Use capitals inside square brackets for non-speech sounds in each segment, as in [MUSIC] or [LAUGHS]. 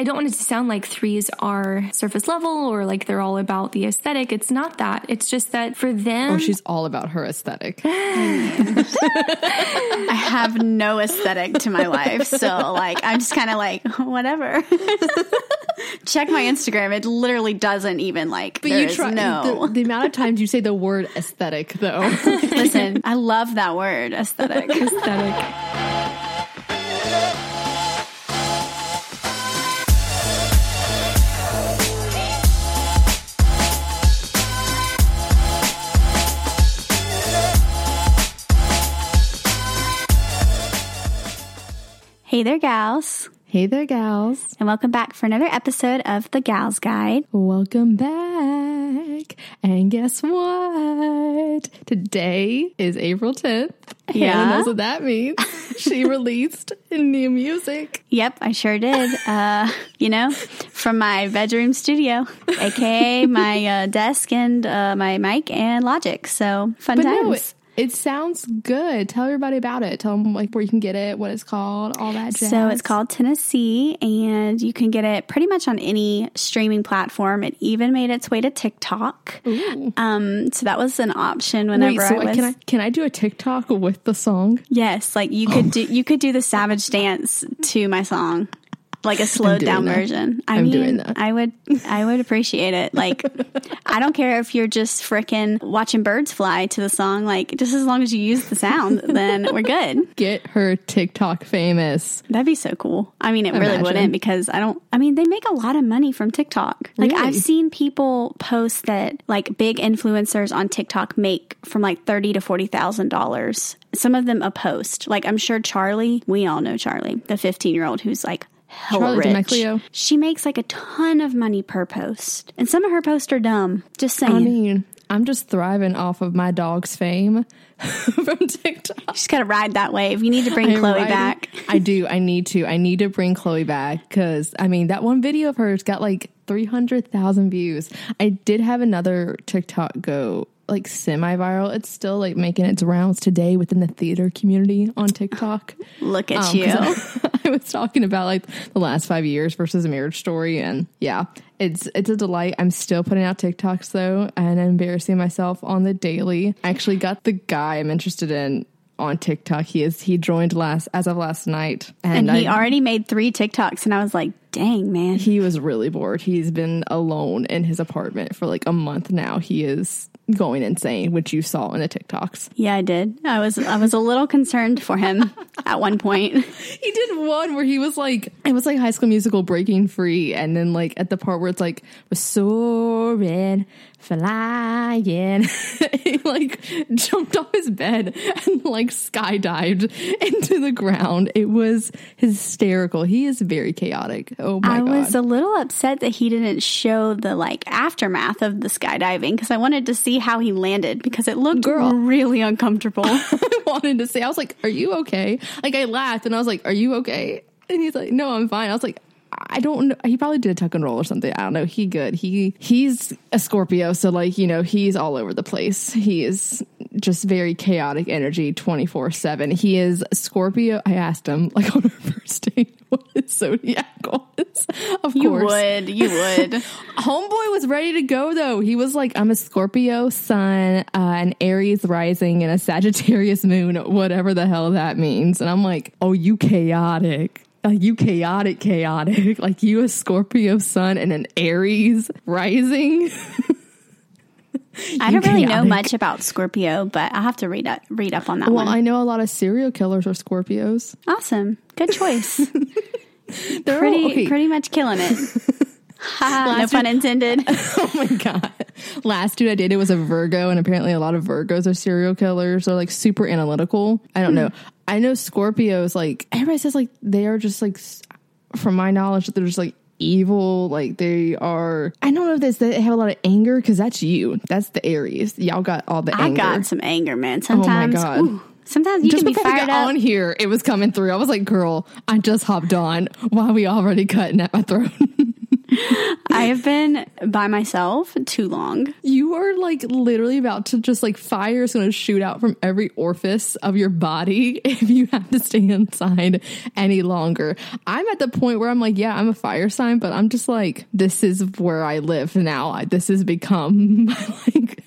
I don't want it to sound like threes are surface level or like they're all about the aesthetic. It's not that. It's just that for them. Or she's all about her aesthetic. [LAUGHS] I have no aesthetic to my life. So, like, I'm just kind of like, whatever. [LAUGHS] Check my Instagram. It literally doesn't even like, But you is try no. the, the amount of times you say the word aesthetic though. [LAUGHS] Listen, I love that word, aesthetic. aesthetic. Hey there, gals. hey there, gals. And welcome back for another episode of The Gals Guide. Welcome back. And guess what? Today is April 10th. Yeah. Hannah knows what that means. she [LAUGHS] released new music. Yep, I sure did. Uh, you know, from my bedroom studio, aka my uh, desk and uh, my mic and Logic. So fun But times. no, it, sounds good. Tell everybody about it. Tell them like where you can get it, what it's called, all that jazz. So it's called Tennessee, and you can get it pretty much on any streaming platform. It even made its way to TikTok. Um, so that was an option whenever Wait, so I was. can I can I do a TikTok with the song? yes, like you could do you could do the Savage dance to my song. Like a [LAUGHS] slowed down that. version. I I'm mean, doing that. I would, I would appreciate it. Like, I don't care if you're just fricking watching birds fly to the song. Like, just as long as you use the sound, then we're good. [LAUGHS] Get her TikTok famous. That'd be so cool. I mean, it really wouldn't because I don't, I mean, they make a lot of money from TikTok. Like, Really? I've seen people post that like big influencers on TikTok make from like thirty to forty thousand dollars. Some of them a post. Like, I'm sure Charli, we all know Charli, the 15 year old who's like hella Charli rich. She makes like a ton of money per post. And some of her posts are dumb. Just saying. I mean, I'm just thriving off of my dog's fame [LAUGHS] from TikTok. just gotta ride that wave. You need to bring Chloe riding- back. I do. I need to. I need to bring Chloe back because I mean that one video of hers got like three hundred thousand views. I did have another TikTok go like semi viral. It's still like making its rounds today within the theater community on TikTok. Look at Um, you. I, [LAUGHS] I [LAUGHS] was talking about like the last five years versus a marriage story, and yeah, it's it's a delight. I'm still putting out TikToks though, and embarrassing myself on the daily. I actually got the guy I'm interested in on TikTok. He is he joined last as of last night, and, and he I, already made three TikToks, and I was like, dang, man. he was really bored. He's been alone in his apartment for like a month now. He is going insane, which you saw in the TikToks. Yeah, I did. I was I was a little concerned for him [LAUGHS] at one point. He did one where he was like, it was like High School Musical breaking free, and then like at the part where it's like was soaring, flying, [LAUGHS] he like jumped off his bed and like skydived into the ground. It was hysterical. He is very chaotic. Oh my god. I god! was a little upset that he didn't show the like aftermath of the skydiving because I wanted to see how he landed because it looked Girl. really uncomfortable. [LAUGHS] I wanted to say, I was like, "Are you okay?" Like I laughed and I was like, "Are you okay?" And he's like, "No, I'm fine." I was like. I don't know. He probably did a tuck and roll or something. I don't know. He good. He he's a Scorpio, so like you know he's all over the place. He is just very chaotic energy, twenty four seven. He is Scorpio. I asked him like on our [LAUGHS] first date what his zodiac [LAUGHS] was. Of course. you course, would, you would. [LAUGHS] Homeboy was ready to go though. He was like, I'm a Scorpio sun, uh, an Aries rising, and a Sagittarius moon, whatever the hell that means. And I'm like, oh, you chaotic. Like you chaotic, chaotic. [LAUGHS] Like you a Scorpio sun and an Aries rising. [LAUGHS] I don't really know much about Scorpio, but I'll have to read up read up on that Well, one. I know a lot of serial killers are Scorpios. awesome, good choice. [LAUGHS] They're pretty all, okay. pretty much killing it. [LAUGHS] No pun intended. [LAUGHS] Oh my god! Last dude I dated was a Virgo, and apparently a lot of Virgos are serial killers. They're like super analytical. I don't hmm. know. I know Scorpios. Like everybody says, like they are just like, from my knowledge, they're just like evil. Like they are. I don't know if this they have a lot of anger because that's you. That's the Aries. Y'all got all the I anger. got some anger, man. Sometimes, Oh my God. ooh, sometimes you just can be fired got up. on here, it was coming through. I was like, "Girl, I just hopped on. Why are we already cutting at my throat?" [LAUGHS] [LAUGHS] I have been by myself too long. You are like literally about to just like fire is going to shoot out from every orifice of your body [LAUGHS] if you have to stay inside any longer. I'm at the point where I'm like, yeah, I'm a fire sign, but I'm just like, this is where I live now. This has become [LAUGHS] like,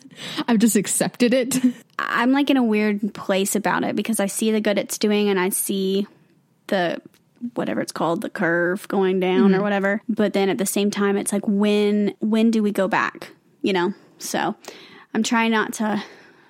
I've just accepted it. I'm like in a weird place about it because I see the good it's doing and I see the whatever it's called the curve going down mm-hmm. or whatever but then at the same time it's like when when do we go back you know so i'm trying not to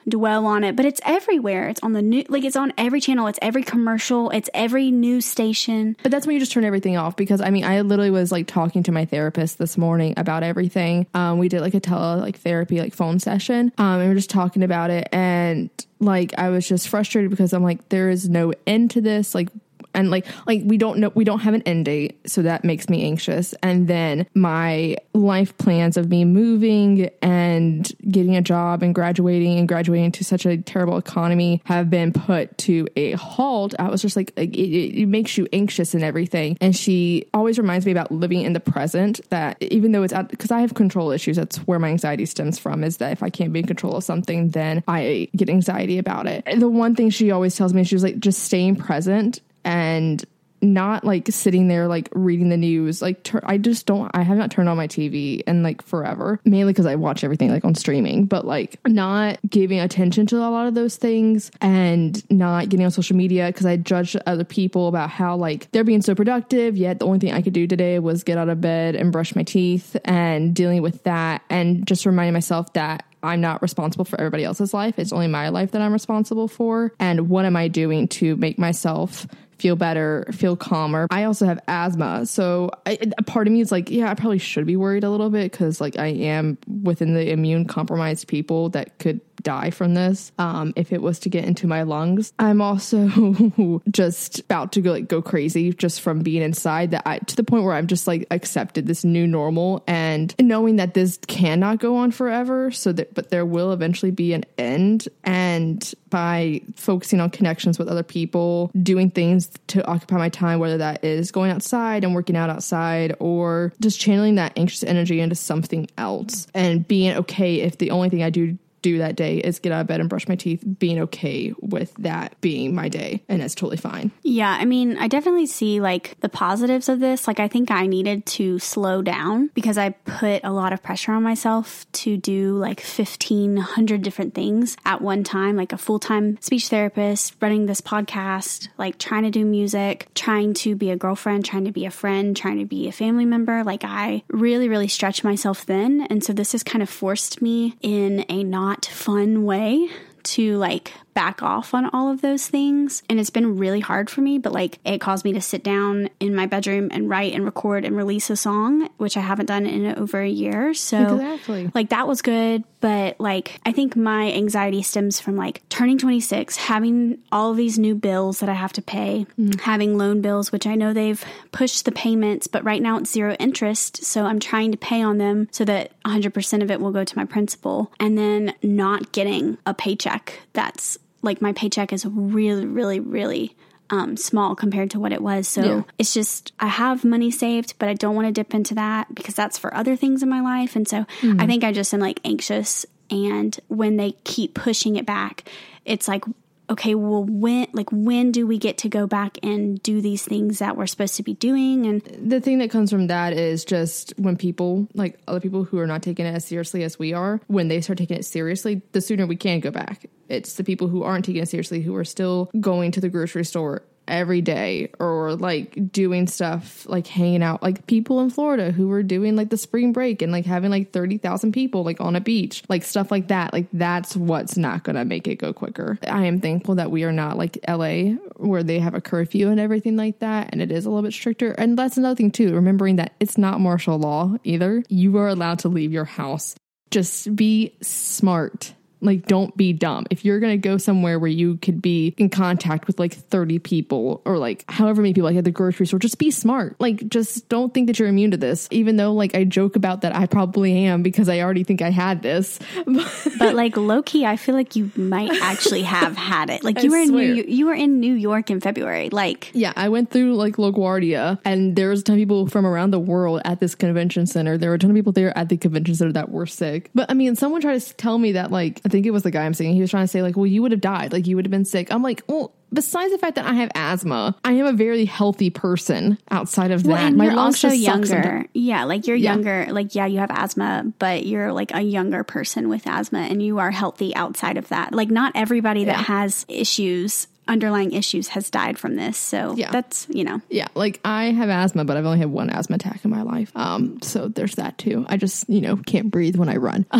dwell on it, but it's everywhere. It's on the new, like it's on every channel. It's every commercial. It's every news station. But that's when you just turn everything off because I mean, I literally was like talking to my therapist this morning about everything. Um, we did like a tele like therapy like phone session. Um, and we are just talking about it and like I was just frustrated because I'm like, there is no end to this. Like and like like we don't know we don't have an end date so that makes me anxious. And then my life plans of me moving and getting a job and graduating and graduating to such a terrible economy have been put to a halt. I was just like it, it makes you anxious and everything. And she always reminds me about living in the present that even though it's because i have control issues that's where my anxiety stems from is that if i can't be in control of something then i get anxiety about it. And the one thing she always tells me she was like just staying present and not like sitting there like reading the news like tur- i just don't i have not turned on my tv and like forever mainly because i watch everything like on streaming but like not giving attention to a lot of those things and not getting on social media because i judge other people about how like they're being so productive yet the only thing i could do today was get out of bed and brush my teeth and dealing with that and just reminding myself that I'm not responsible for everybody else's life. It's only my life that I'm responsible for. And what am I doing to make myself feel better, feel calmer. I also have asthma. So I, a part of me is like, yeah, I probably should be worried a little bit because like I am within the immune compromised people that could die from this um, if it was to get into my lungs. I'm also [LAUGHS] just about to go like go crazy just from being inside that I to the point where I'm just like accepted this new normal and knowing that this cannot go on forever. So that but there will eventually be an end and by focusing on connections with other people, doing things to occupy my time, whether that is going outside and working out outside or just channeling that anxious energy into something else and being okay if the only thing I do do that day is get out of bed and brush my teeth, being okay with that being my day. And it's totally fine. Yeah. I mean, I definitely see like the positives of this. Like, I think I needed to slow down because I put a lot of pressure on myself to do like 1,500 different things at one time, like a full time speech therapist, running this podcast, like trying to do music, trying to be a girlfriend, trying to be a friend, trying to be a family member. Like, I really, really stretched myself thin. And so this has kind of forced me in a not not fun way to like back off on all of those things. And it's been really hard for me, but like it caused me to sit down in my bedroom and write and record and release a song, which I haven't done in over a year. So, exactly. like, that was good. But like, I think my anxiety stems from like turning 26, having all of these new bills that I have to pay, mm. having loan bills, which I know they've pushed the payments, but right now it's zero interest. So I'm trying to pay on them so that 100% of it will go to my principal. And then not getting a paycheck that's like my paycheck is really, really, really um, small compared to what it was. So yeah. it's just, I have money saved, but I don't want to dip into that because that's for other things in my life. And so mm-hmm. I think I just am like anxious. And when they keep pushing it back, it's like, okay, well, when, like, when do we get to go back and do these things that we're supposed to be doing? And the thing that comes from that is just when people, like other people who are not taking it as seriously as we are, when they start taking it seriously, the sooner we can go back. It's the people who aren't taking it seriously who are still going to the grocery store every day or like doing stuff like hanging out like people in Florida who were doing like the spring break and like having like 30,000 people like on a beach like stuff like that like that's what's not going to make it go quicker. I am thankful that we are not like LA where they have a curfew and everything like that and it is a little bit stricter and that's another thing too remembering that it's not martial law either. You are allowed to leave your house. Just be smart like don't be dumb. If you're going to go somewhere where you could be in contact with like 30 people or like however many people like at the grocery store, just be smart. Like just don't think that you're immune to this. Even though like I joke about that I probably am because I already think I had this. [LAUGHS] but like low key, I feel like you might actually have had it. Like you I were in. New, you were in New York in February. Like Yeah, I went through like LaGuardia and there was a ton of people from around the world at this convention center. There were a ton of people there at the convention center that were sick. But I mean, someone tried to tell me that like, think it was the guy I'm seeing, he was trying to say like, well, you would have died. Like you would have been sick. I'm like, well, besides the fact that I have asthma, I am a very healthy person outside of Well, that. My you're lungs also younger. Yeah, like you're Yeah. younger. Like yeah, you have asthma, but you're like a younger person with asthma, and you are healthy outside of that. Like not everybody that has issues, underlying issues, has died from this. So Yeah. that's you know. Yeah, like I have asthma, but I've only had one asthma attack in my life. Um, so there's that too. I just, you know, can't breathe when I run. [LAUGHS]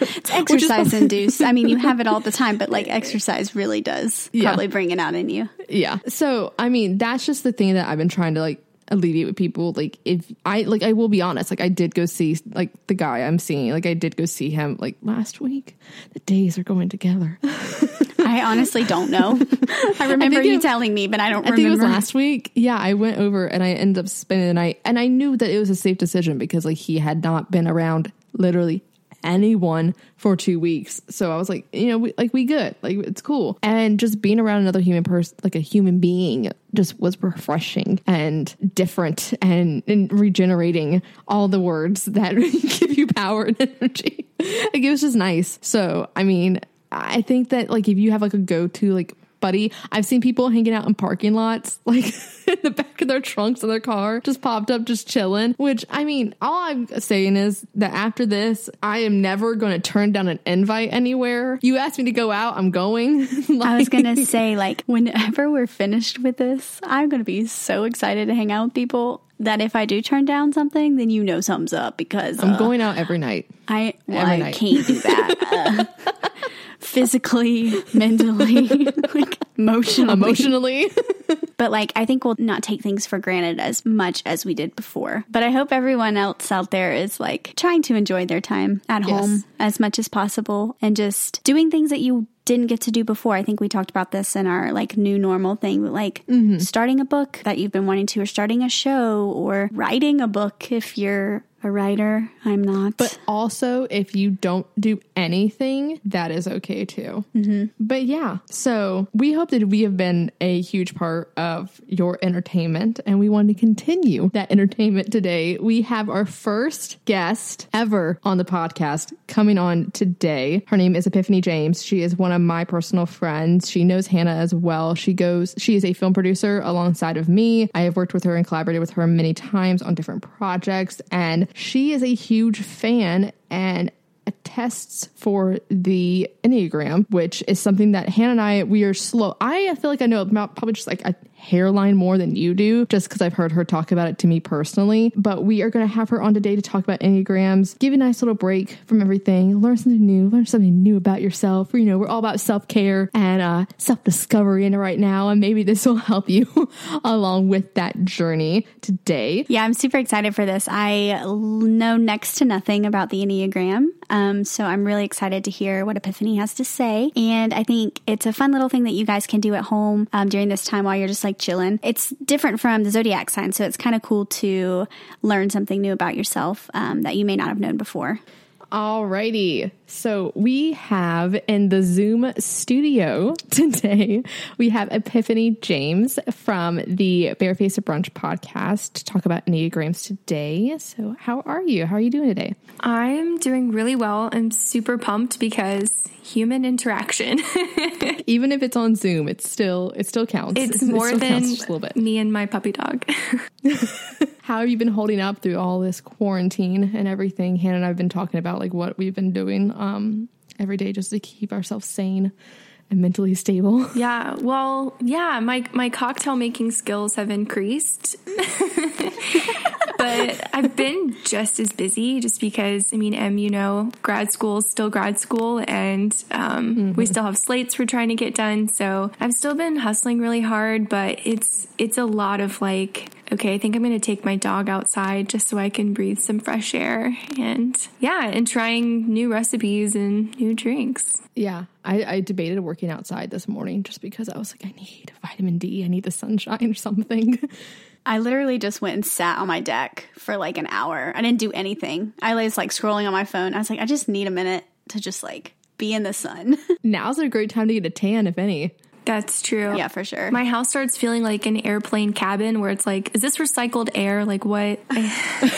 It's exercise induced. I mean, you have it all the time, but like [LAUGHS] exercise really does Yeah. probably bring it out in you. Yeah. So, I mean, that's just the thing that I've been trying to like alleviate with people. Like, if I, like, I will be honest, like, I did go see, like, the guy I'm seeing, like, I did go see him, like, last week. The days are going together. [LAUGHS] I honestly don't know. [LAUGHS] I remember think you it- telling me, but I don't I think it was last week. Yeah, I went over and I ended up spending the night, and I knew that it was a safe decision because, like, he had not been around literally anyone for two weeks. So I was like, you know, we, like we good, like it's cool. And just being around another human person, like a human being, just was refreshing and different and, and regenerating all the words that [LAUGHS] give you power and energy. like it was just nice. So I mean, I think that like if you have like a go to like buddy. I've seen people hanging out in parking lots, [LAUGHS] like in the back of their trunks of their car, just popped up, just chilling. Which I mean, all I'm saying is that after this, I am never going to turn down an invite anywhere. You asked me to go out, I'm going. [LAUGHS] I was going to say, like, whenever we're finished with this, I'm going to be so excited to hang out with people that if I do turn down something, then you know something's up because I'm uh, going out every night. I, well, every I night. can't do that. [LAUGHS] Uh, physically, [LAUGHS] mentally, [LAUGHS] like emotionally. Emotionally. [LAUGHS] But like, I think we'll not take things for granted as much as we did before. But I hope everyone else out there is like trying to enjoy their time at Yes. home as much as possible and just doing things that you didn't get to do before. I think we talked about this in our like new normal thing, like Mm-hmm. starting a book that you've been wanting to, or starting a show, or writing a book if you're a writer. I'm not. But also, if you don't do anything, that is okay too. Mm-hmm. But yeah, so we hope that we have been a huge part of your entertainment and we want to continue that entertainment today. We have our first guest ever on the podcast coming on today. Her name is Epiphany James. She is one of my personal friends. She knows Hannah as well. She goes, she is a film producer alongside of me. I have worked with her and collaborated with her many times on different projects, and she is a huge fan and attests for the Enneagram, which is something that Hannah and I, we are slow. I feel like I know about probably just like a hairline more than you do, just because I've heard her talk about it to me personally. But we are going to have her on today to talk about Enneagrams, give you a nice little break from everything, learn something new, learn something new about yourself. You know, we're all about self care and uh, self discovery in it right now. And maybe this will help you [LAUGHS] along with that journey today. Yeah, I'm super excited for this. I know next to nothing about the Enneagram. Um, so I'm really excited to hear what Epiphany has to say. And I think it's a fun little thing that you guys can do at home um, during this time while you're just like chilling. It's different from the zodiac sign. So it's kind of cool to learn something new about yourself um, that you may not have known before. Alrighty. So we have in the Zoom studio [LAUGHS] today, we have Epiphany James from the Barefaced Brunch podcast to talk about Enneagrams today. So how are you? How are you doing today? I'm doing really well. I'm super pumped because human interaction. [LAUGHS] Even if it's on Zoom, it's still it still counts. it's [LAUGHS] more still than just a little bit. me and my puppy dog. How have you been holding up through all this quarantine and everything? Hannah and I've been talking about like what we've been doing um every day just to keep ourselves sane and mentally stable. [LAUGHS] yeah, well, yeah, my my cocktail making skills have increased. but I've been just as busy just because I mean, Em, you know, grad school is still grad school and um, we still have slates we're trying to get done. So I've still been hustling really hard, but it's it's a lot of like okay, I think I'm going to take my dog outside just so I can breathe some fresh air. And yeah, and trying new recipes and new drinks. Yeah, I, I debated working outside this morning just because I was like, I need vitamin D, I need the sunshine or something. I literally just went and sat on my deck for like an hour. I didn't do anything. I was like scrolling on my phone. I was like, I just need a minute to just like be in the sun. [LAUGHS] Now's a great time to get a tan, if any. That's true. yeah, for sure. My house starts feeling like an airplane cabin where it's like, is this recycled air? Like, what? I,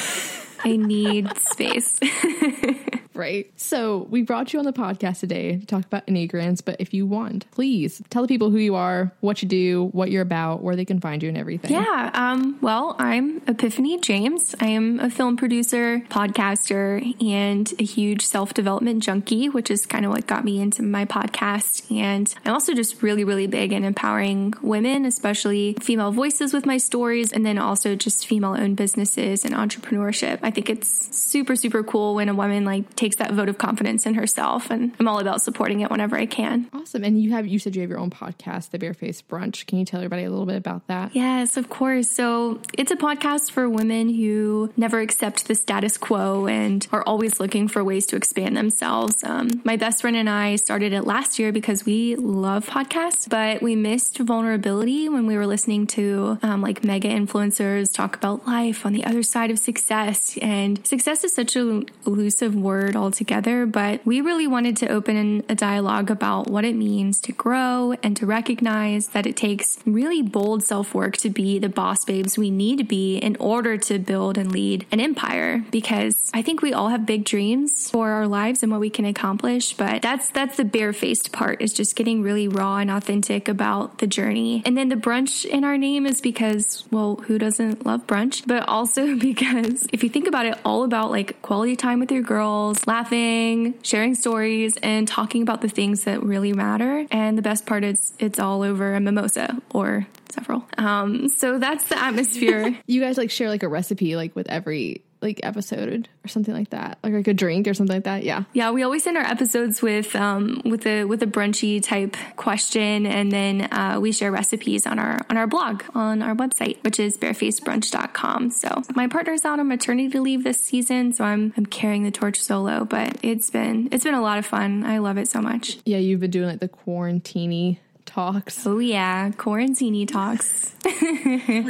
[LAUGHS] I need space. [LAUGHS] Right. So we brought you on the podcast today to talk about Enneagrams, but if you want, please tell the people who you are, what you do, what you're about, where they can find you and everything. Yeah. Um, well, I'm Epiphany James. I am a film producer, podcaster, and a huge self development junkie, which is kind of what got me into my podcast. And I'm also just really, really big in empowering women, especially female voices with my stories, and then also just female owned businesses and entrepreneurship. I think it's super, super cool when a woman like takes that vote of confidence in herself. And I'm all about supporting it whenever I can. Awesome. And you have you said you have your own podcast, The Barefaced Brunch. Can you tell everybody a little bit about that? Yes, of course. So it's a podcast for women who never accept the status quo and are always looking for ways to expand themselves. Um, my best friend and I started it last year because we love podcasts, but we missed vulnerability when we were listening to um, like mega influencers talk about life on the other side of success. And success is such an elusive word altogether, but we really wanted to open a dialogue about what it means to grow and to recognize that it takes really bold self work to be the boss babes we need to be in order to build and lead an empire. Because I think we all have big dreams for our lives and what we can accomplish, but that's that's the barefaced part is just getting really raw and authentic about the journey. And then the brunch in our name is because, well, who doesn't love brunch? But also [LAUGHS] because if you think about it, all about like quality time with your girls, laughing, sharing stories, and talking about the things that really matter. And the best part is it's all over a mimosa or several. Um, so that's the atmosphere. [LAUGHS] You guys like share like a recipe like with every like episode or something like that. Like like a drink or something like that. Yeah. Yeah, we always end our episodes with um, with a with a brunchy type question, and then uh, we share recipes on our on our blog on our website, which is barefacedbrunch.com. So my partner's out on maternity leave this season, so I'm I'm carrying the torch solo. But it's been it's been a lot of fun. I love it so much. Yeah, you've been doing like the quarantini talks, Oh yeah, quarantini talks.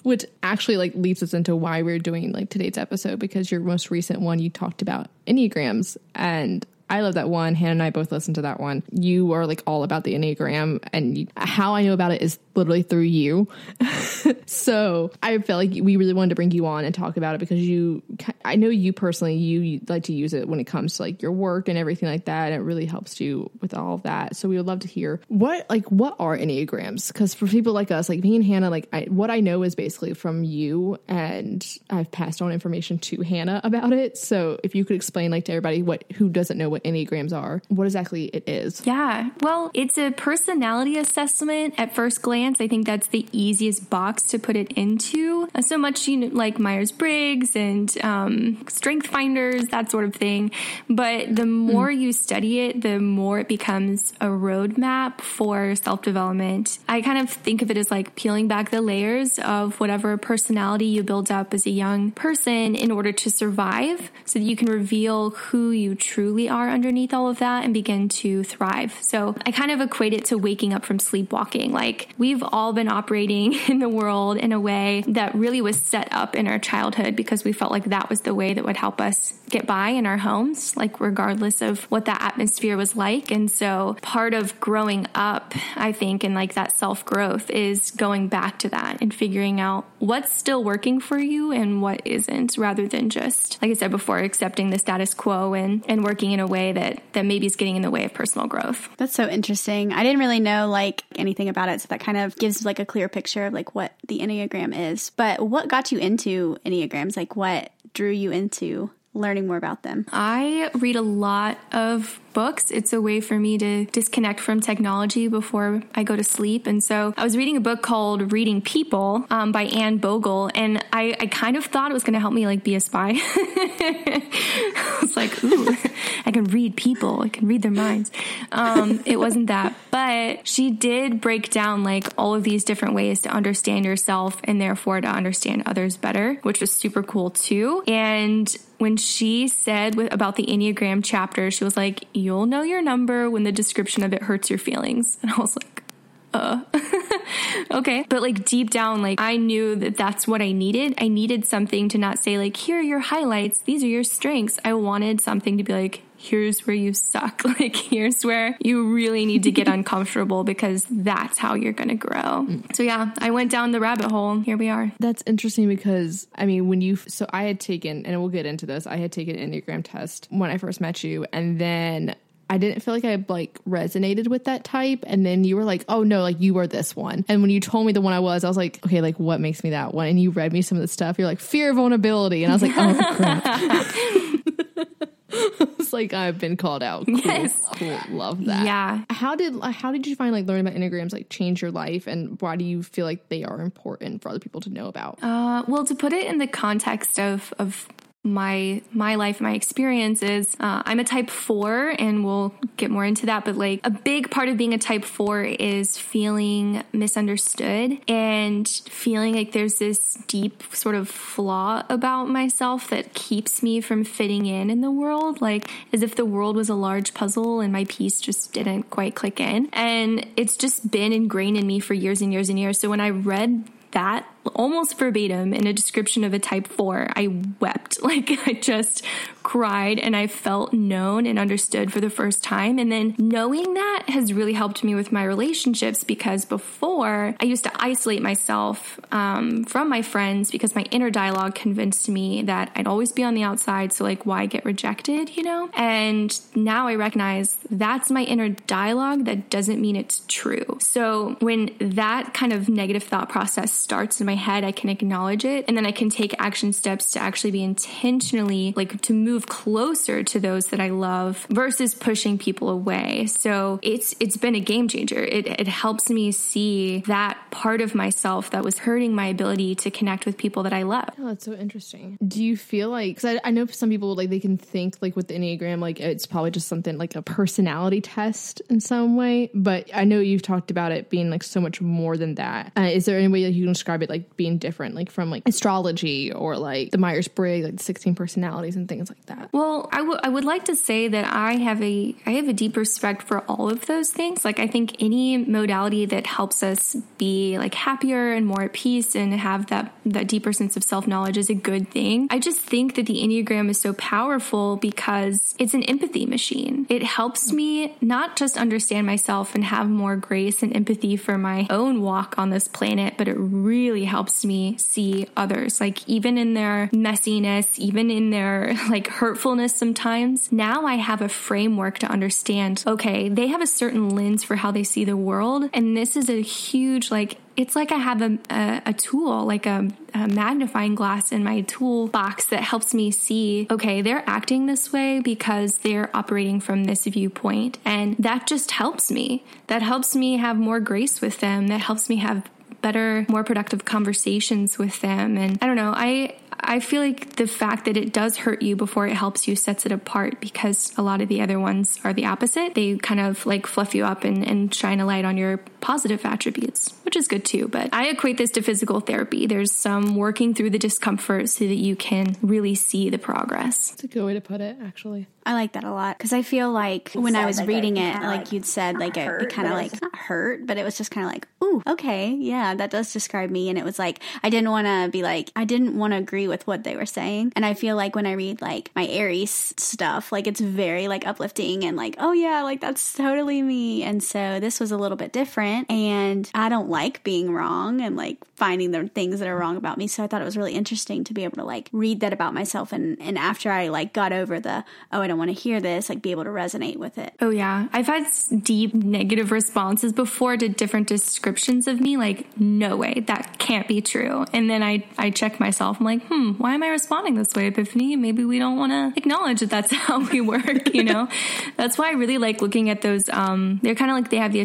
[LAUGHS] which actually like leads us into why we're doing like today's episode because your most recent one you talked about Enneagrams and I love that one. Hannah and I both listened to that one. You are like all about the Enneagram, and how I know about it is literally through you. [LAUGHS] so I felt like we really wanted to bring you on and talk about it because you, I know you personally, you, you like to use it when it comes to like your work and everything like that. And it really helps you with all of that. So we would love to hear what, like, what are Enneagrams? Because for people like us, like me and Hannah, like I, what I know is basically from you, and I've passed on information to Hannah about it. So if you could explain like to everybody what who doesn't know what Enneagrams are, what exactly it is. Yeah. Well, it's a personality assessment at first glance. I think that's the easiest box to put it into. Uh, So much you know, like Myers Briggs and um, Strength Finders, that sort of thing. But the more you study it, the more it becomes a roadmap for self development. I kind of think of it as like peeling back the layers of whatever personality you build up as a young person in order to survive so that you can reveal who you truly are underneath all of that and begin to thrive. So I kind of equate it to waking up from sleepwalking. Like we've all been operating [LAUGHS] in the world in a way that really was set up in our childhood because we felt like that was the way that would help us get by in our homes, like regardless of what that atmosphere was like. And so part of growing up, I think, and like that self growth is going back to that and figuring out what's still working for you and what isn't rather than just, like I said before, accepting the status quo and, and working in a way that, that maybe is getting in the way of personal growth. That's so interesting. I didn't really know like anything about it, so that kind of gives like a clear picture of like what the Enneagram is. But what got you into Enneagrams? Like what drew you into learning more about them? I read a lot of books. It's a way for me to disconnect from technology before I go to sleep. And so I was reading a book called Reading People um, by Anne Bogel, and I, I, kind of thought it was going to help me like be a spy. [LAUGHS] I was like, ooh, [LAUGHS] I can read people. I can read their minds. Um, it wasn't that, but she did break down like all of these different ways to understand yourself and therefore to understand others better, which was super cool too. And when she said with, about the Enneagram chapter, she was like, You'll know your number when the description of it hurts your feelings. And I was like, uh, [LAUGHS] okay. But like deep down, like I knew that that's what I needed. I needed something to not say, like, here are your highlights, these are your strengths. I wanted something to be like, here's where you suck. [LAUGHS] Like, here's where you really need to get [LAUGHS] uncomfortable because that's how you're going to grow. Mm. So, yeah, I went down the rabbit hole. Here we are. That's interesting because, I mean, when you, so I had taken, and we'll get into this, I had taken an Enneagram test when I first met you. And then I didn't feel like I like resonated with that type. And then you were like, oh no, like you are this one. And when you told me the one I was, I was like, okay, like what makes me that one? And you read me some of the stuff. You're like, fear of vulnerability. And I was like, oh crap. [LAUGHS] [LAUGHS] it's like I've been called out. Cool. Yes. Cool. Love that. Yeah. How did how did you find like learning about enneagrams like change your life and why do you feel like they are important for other people to know about? Uh, well, to put it in the context of of my my life my experiences. Uh, i'm a type 4 and we'll get more into that but like a big part of being a type 4 is feeling misunderstood and feeling like there's this deep sort of flaw about myself that keeps me from fitting in in the world like as if the world was a large puzzle and my piece just didn't quite click in. And it's just been ingrained in me for years and years and years. So when i read that almost verbatim in a description of a type 4 i wept. [LAUGHS] Like i just cried and i felt known and understood for the first time. And then knowing that has really helped me with my relationships because before i used to isolate myself um, from my friends because my inner dialogue convinced me that i'd always be on the outside. So like why get rejected you know? And now i recognize that's my inner dialogue that doesn't mean it's true. So when that kind of negative thought process starts in my head, I can acknowledge it and then I can take action steps to actually be intentionally like to move closer to those that I love versus pushing people away. So it's it's been a game changer. It, it helps me see that part of myself that was hurting my ability to connect with people that I love. Oh, that's so interesting. Do you feel like because I, I know some people like they can think like with the Enneagram like it's probably just something like a personality test in some way, but I know you've talked about it being like so much more than that. Uh, is there any way that you can describe it like being different, like from like astrology or like the Myers Briggs, like 16 personalities and things like that? Well, I would like to say that I have a I have a deep respect for all of those things. Like I think any modality that helps us be like happier and more at peace and have that that deeper sense of self knowledge is a good thing. I just think that the Enneagram is so powerful because it's an empathy machine. It helps me not just understand myself and have more grace and empathy for my own walk on this planet, but it really helps me see others. Like even in their messiness, even in their [LAUGHS] like hurtfulness sometimes, now I have a framework to understand, okay, they have a certain lens for how they see the world. And this is a huge like it's like I have a, a, a tool, like a, a, magnifying glass in my toolbox that helps me see, okay, they're acting this way because they're operating from this viewpoint. And that just helps me. That helps me have more grace with them. That helps me have better, more productive conversations with them. And I don't know, I I feel like the fact that it does hurt you before it helps you sets it apart because a lot of the other ones are the opposite. They kind of like fluff you up and, and shine a light on your positive attributes, which is good too. But I equate this to physical therapy. There's some working through the discomfort so that you can really see the progress. That's a good way to put it, actually. I like that a lot because I feel like when I was like reading it, like, like, you'd said, like it, it kind of like not hurt, but it was just kind of like, ooh, okay, yeah, that does describe me. And it was like I didn't want to be like I didn't want to agree with what they were saying. And I feel like when I read like my Aries stuff, like it's very like uplifting and like, oh yeah, like that's totally me. And so this was a little bit different. And I don't like being wrong and like finding the things that are wrong about me. So I thought it was really interesting to be able to like read that about myself. And and after I like got over the oh I don't want to hear this, like be able to resonate with it. Oh, yeah. I've had deep negative responses before to different descriptions of me, like, no way, that can't be true. And then I, I check myself. I'm like, hmm, why am I responding this way, Epiphany? Maybe we don't want to acknowledge that that's [LAUGHS] how we work, you know? [LAUGHS] that's why I really like looking at those. Um, they're kind of like they have the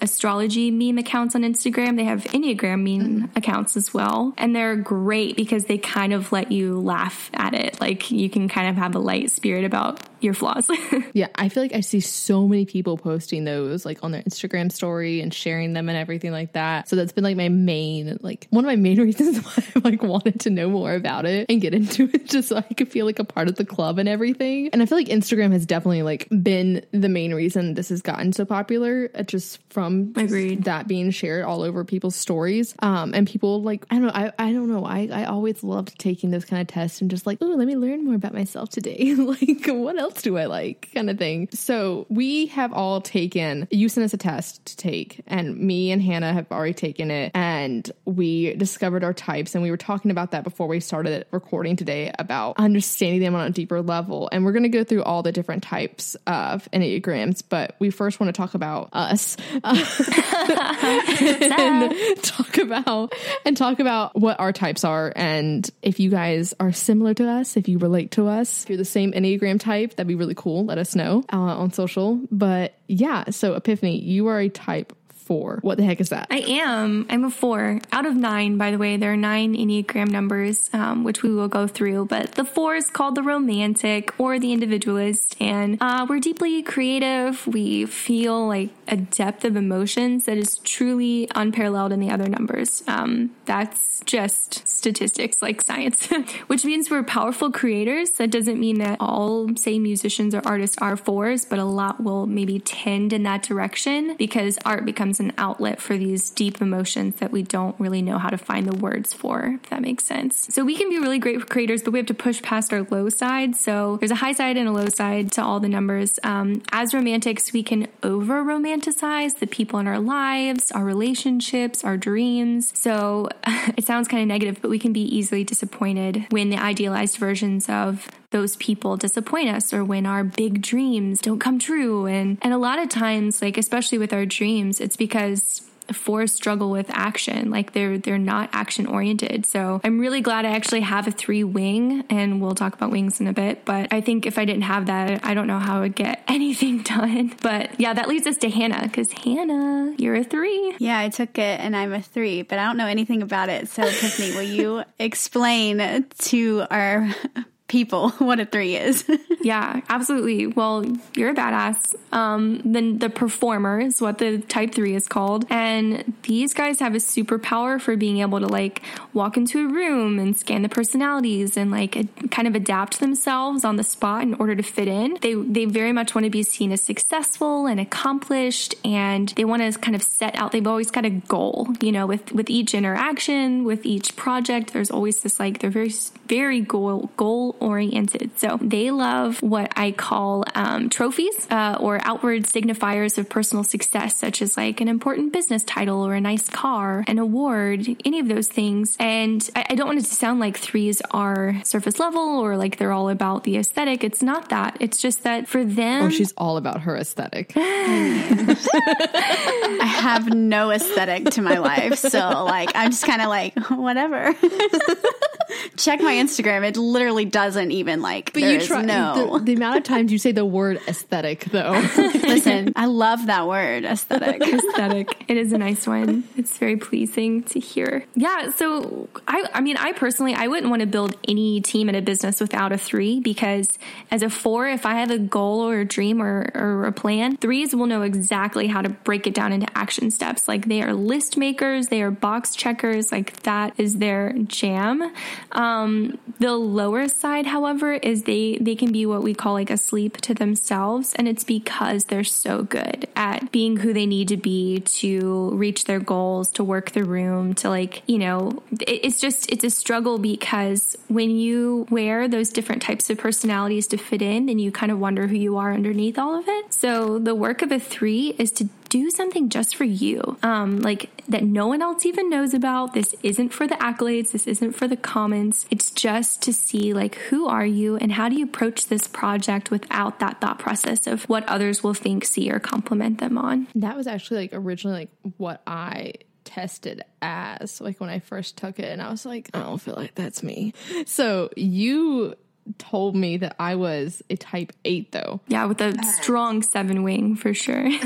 astrology meme accounts on Instagram. They have Enneagram meme mm. accounts as well. And they're great because they kind of let you laugh at it. Like you can kind of have a light spirit about out your flaws. [LAUGHS] yeah, I feel like I see so many people posting those like on their Instagram story and sharing them and everything like that. So that's been like my main, like one of my main [LAUGHS] reasons why I like wanted to know more about it and get into it [LAUGHS] just so I could feel like a part of the club and everything. And I feel like Instagram has definitely like been the main reason this has gotten so popular uh, just from Agreed. that being shared all over people's stories. Um, and people like, I don't know, I, I don't know. I, I always loved taking those kind of tests and just like, oh, let me learn more about myself today. like, what else do I like? Kind of thing. So we have all taken, you sent us a test to take, and me and Hannah have already taken it. And we discovered our types. And we were talking about that before we started recording today about understanding them on a deeper level. And we're going to go through all the different types of Enneagrams, but we first want to talk about us. [LAUGHS] [LAUGHS] and talk about and talk about what our types are and if you guys are similar to us, if you relate to us, if you're the same Enneagram type, that'd be really cool. Let us know uh, on social. But yeah, so Epiphany, you are a type four. What the heck is that? I am. I'm a four out of nine, by the way. There are nine Enneagram numbers, um, which we will go through, but the four is called the romantic or the individualist. And uh, we're deeply creative. We feel like a depth of emotions that is truly unparalleled in the other numbers. Um, that's just statistics like science, [LAUGHS] which means we're powerful creators. That doesn't mean that all, say, musicians or artists are fours, but a lot will maybe tend in that direction because art becomes an outlet for these deep emotions that we don't really know how to find the words for, if that makes sense. So we can be really great creators, but we have to push past our low side. So there's a high side and a low side to all the numbers. Um, as romantics, we can over romanticize the people in our lives, our relationships, our dreams. So [LAUGHS] it sounds kind of negative, but we can be easily disappointed when the idealized versions of those people disappoint us or when our big dreams don't come true. And, and a lot of times, like, especially with our dreams, it's because fours struggle with action. Like they're they're not action oriented. So i'm really glad i actually have a three wing and we'll talk about wings in a bit. But i think if i didn't have that i don't know how i would get [LAUGHS] anything done. But yeah that leads us to hannah because hannah you're a three. Yeah i took it and i'm a three but i don't know anything about it. So Epiphany will you [LAUGHS] explain to our people [LAUGHS] what a three is. [LAUGHS] yeah, absolutely. Well, you're a badass. Um, then the performer is what the type three is called. And these guys have a superpower for being able to like walk into a room and scan the personalities and like a, kind of adapt themselves on the spot in order to fit in. They, they very much want to be seen as successful and accomplished and they want to kind of set out, they've always got a goal, you know, with, with each interaction, with each project, there's always this like, they're very, very goal, goal oriented. So they love what I call um, trophies uh, or outward signifiers of personal success, such as like an important business title or a nice car, an award, any of those things. And I, I don't want it to sound like threes are surface level or like they're all about the aesthetic. It's not that. It's just that for them. Oh, she's all about her aesthetic. [LAUGHS] I have no aesthetic to my life. So, like, I'm just kind of like, whatever. [LAUGHS] Check my Instagram. It literally doesn't even like. But you try no the, the, amount of times you say the word aesthetic, though. [LAUGHS] [LAUGHS] Listen, I love that word aesthetic. [LAUGHS] aesthetic. It is a nice one. It's very pleasing to hear. Yeah. So I, I mean, I personally, I wouldn't want to build any team in a business without a three because as a four, if I have a goal or a dream or, or a plan, threes will know exactly how to break it down into action steps. Like they are list makers, they are box checkers. Like that is their jam. Um, the lower side, however, is they they can be what we call like asleep to themselves, and it's because they're so good at being who they need to be to reach their goals, to work the room, to like you know, it, it's just it's a struggle because when you wear those different types of personalities to fit in, then you kind of wonder who you are underneath all of it. So the work of a three is to do something just for you, um, like that no one else even knows about. This isn't for the accolades. This isn't for the comments. It's just to see like who are you and how do you approach this project without that thought process of what others will think, see, or compliment them on. That was actually like originally like what I tested as like when I first took it, and I was like, I don't feel like that's me. So you told me that I was a type eight, though. Yeah, with a strong seven wing for sure. [LAUGHS]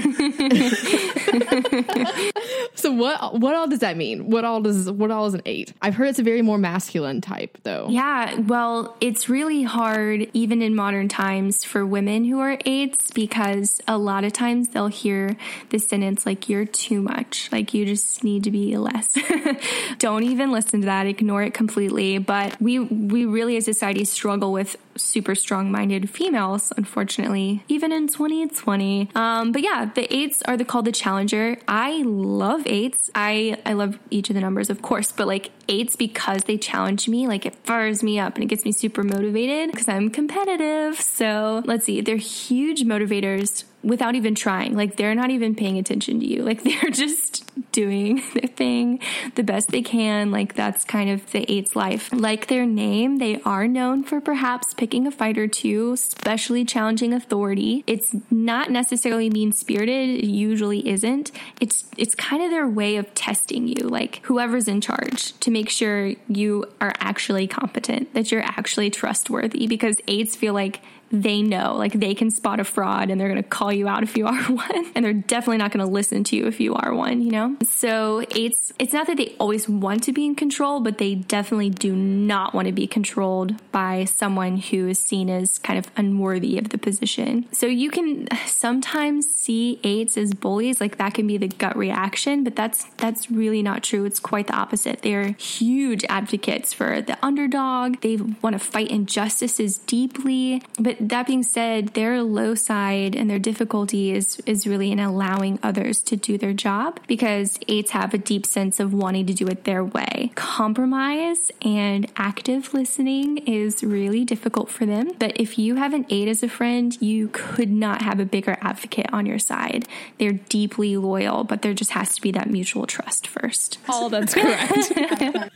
So what what all does that mean? What all does what all is an eight? I've heard it's a very more masculine type, though. Yeah, well, it's really hard, even in modern times, for women who are eights because a lot of times they'll hear the sentence like, you're too much. Like, you just need to be less. [LAUGHS] Don't even listen to that. Ignore it completely. But we, we really as a society struggle with super strong minded females, unfortunately, even in 2020. Um, but yeah, the eights are the called the challenger. I love eights. I, I love each of the numbers, of course, but like eights because they challenge me, like it fires me up and it gets me super motivated because I'm competitive. So let's see, they're huge motivators without even trying. Like they're not even paying attention to you. [LAUGHS] Like they're just doing [LAUGHS] their thing the best they can. Like that's kind of the eight's life. Like their name, they are known for perhaps picking a fight or two, especially challenging authority. It's not necessarily mean spirited. It usually isn't. It's, it's kind of their way of testing you, like whoever's in charge to make sure you are actually competent, that you're actually trustworthy because eights feel like they know, like they can spot a fraud and they're going to call you out if you [LAUGHS] are one. And they're definitely not going to listen to you if you are one, you know? So it's, it's not that they always want to be in control, but they definitely do not want to be controlled by someone who is seen as kind of unworthy of the position. So you can sometimes see eights as bullies, like that can be the gut reaction, but that's, that's really not true. It's quite the opposite. They're huge advocates for the underdog. They want to fight injustices deeply, but that being said, their low side and their difficulty is, is really in allowing others to do their job because eights have a deep sense of wanting to do it their way. Compromise and active listening is really difficult for them. But if you have an eight as a friend, you could not have a bigger advocate on your side. They're deeply loyal, but there just has to be that mutual trust first. All that's correct. [LAUGHS]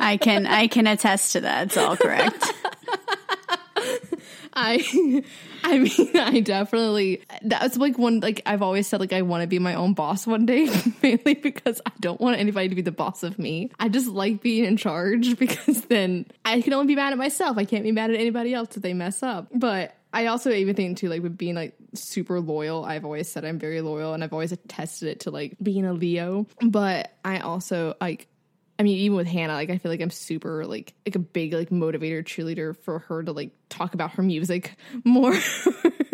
I can I can attest to that. It's all correct. [LAUGHS] I [LAUGHS] I mean [LAUGHS] I definitely that's like one like I've always said like I want to be my own boss one day [LAUGHS] mainly because I don't want anybody to be the boss of me. I just like being in charge because then I can only be mad at myself. I can't be mad at anybody else if they mess up. But I also even think too, like with being like super loyal, I've always said I'm very loyal and I've always attested it to like being a Leo. But I also like I mean, even with Hannah, like I feel like I'm super like like a big like motivator cheerleader for her to like talk about her music [LAUGHS] more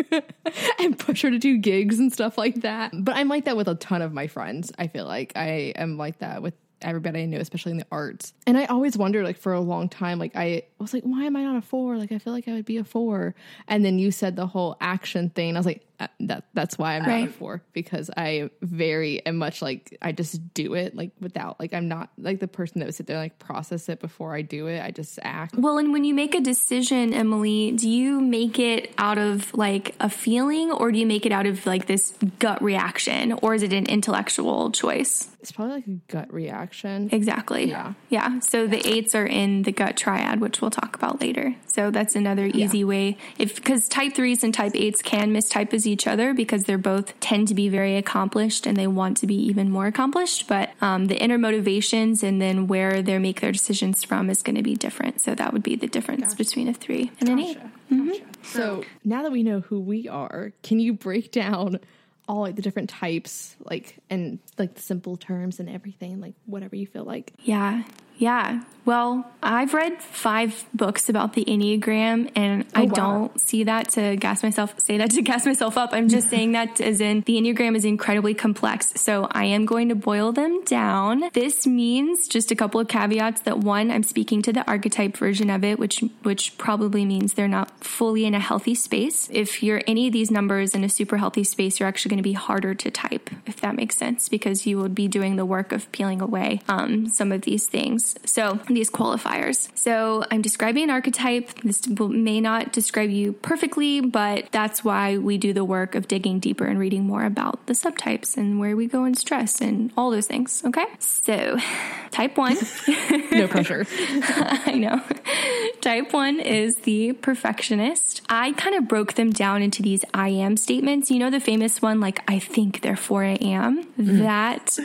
[LAUGHS] and push her to do gigs and stuff like that. But I'm like that with a ton of my friends. I feel like I am like that with everybody I know, especially in the arts. And I always wondered, like, for a long time, like, I was like, why am I not a four? Like, I feel like I would be a four. And then you said the whole action thing. I was like, Uh, that that's why I'm Right. not a four because I very am much like I just do it like without like I'm not like the person that would sit there and, like process it before I do it. I just act. Well, and when you make a decision, Emily, do you make it out of like a feeling or do you make it out of like this gut reaction or is it an intellectual choice? It's probably like a gut reaction. Exactly. Yeah. Yeah. So the eights are in the gut triad, which we'll talk about later. So that's another easy way. If because type threes and type eights can mistype as each other because they're both tend to be very accomplished and they want to be even more accomplished. But um, the inner motivations and then where they make their decisions from is going to be different. So that would be the difference between a three and an eight. So now that we know who we are, can you break down all like the different types, like and like the simple terms and everything, like whatever you feel like? Yeah. Yeah. Well, I've read five books about the Enneagram and I wow. don't see that to gas myself, say that to [LAUGHS] gas myself up. I'm just saying that as in the Enneagram is incredibly complex. So I am going to boil them down. This means just a couple of caveats that one, I'm speaking to the archetype version of it, which, which probably means they're not fully in a healthy space. If you're any of these numbers in a super healthy space, you're actually going to be harder to type, if that makes sense, because you would be doing the work of peeling away um, some of these things. So these qualifiers. So I'm describing an archetype. This may not describe you perfectly, but that's why we do the work of digging deeper and reading more about the subtypes and where we go in stress and all those things. Okay. So [LAUGHS] type one. [LAUGHS] no pressure. [LAUGHS] I know. Type one is the perfectionist. I kind of broke them down into these I am statements. You know, the famous one, like, I think, therefore I am. Mm-hmm. That,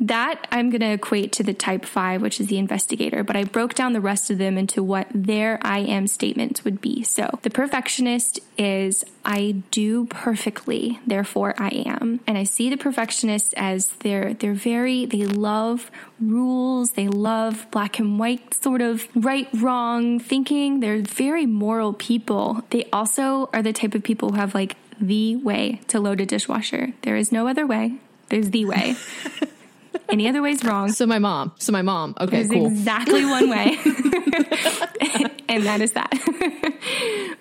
that I'm going to equate to the type five, which is the investigator, but I broke down the rest of them into what their I am statements would be. So the perfectionist is, I do perfectly, therefore I am. And I see the perfectionist as they're, they're very, they love rules. They love black and white sort of right, wrong thinking. They're very moral people. They also are the type of people who have like the way to load a dishwasher. There is no other way. There's the way. [LAUGHS] Any other way is wrong. So my mom. So my mom. Okay, There's cool. exactly one way. [LAUGHS] and that is that.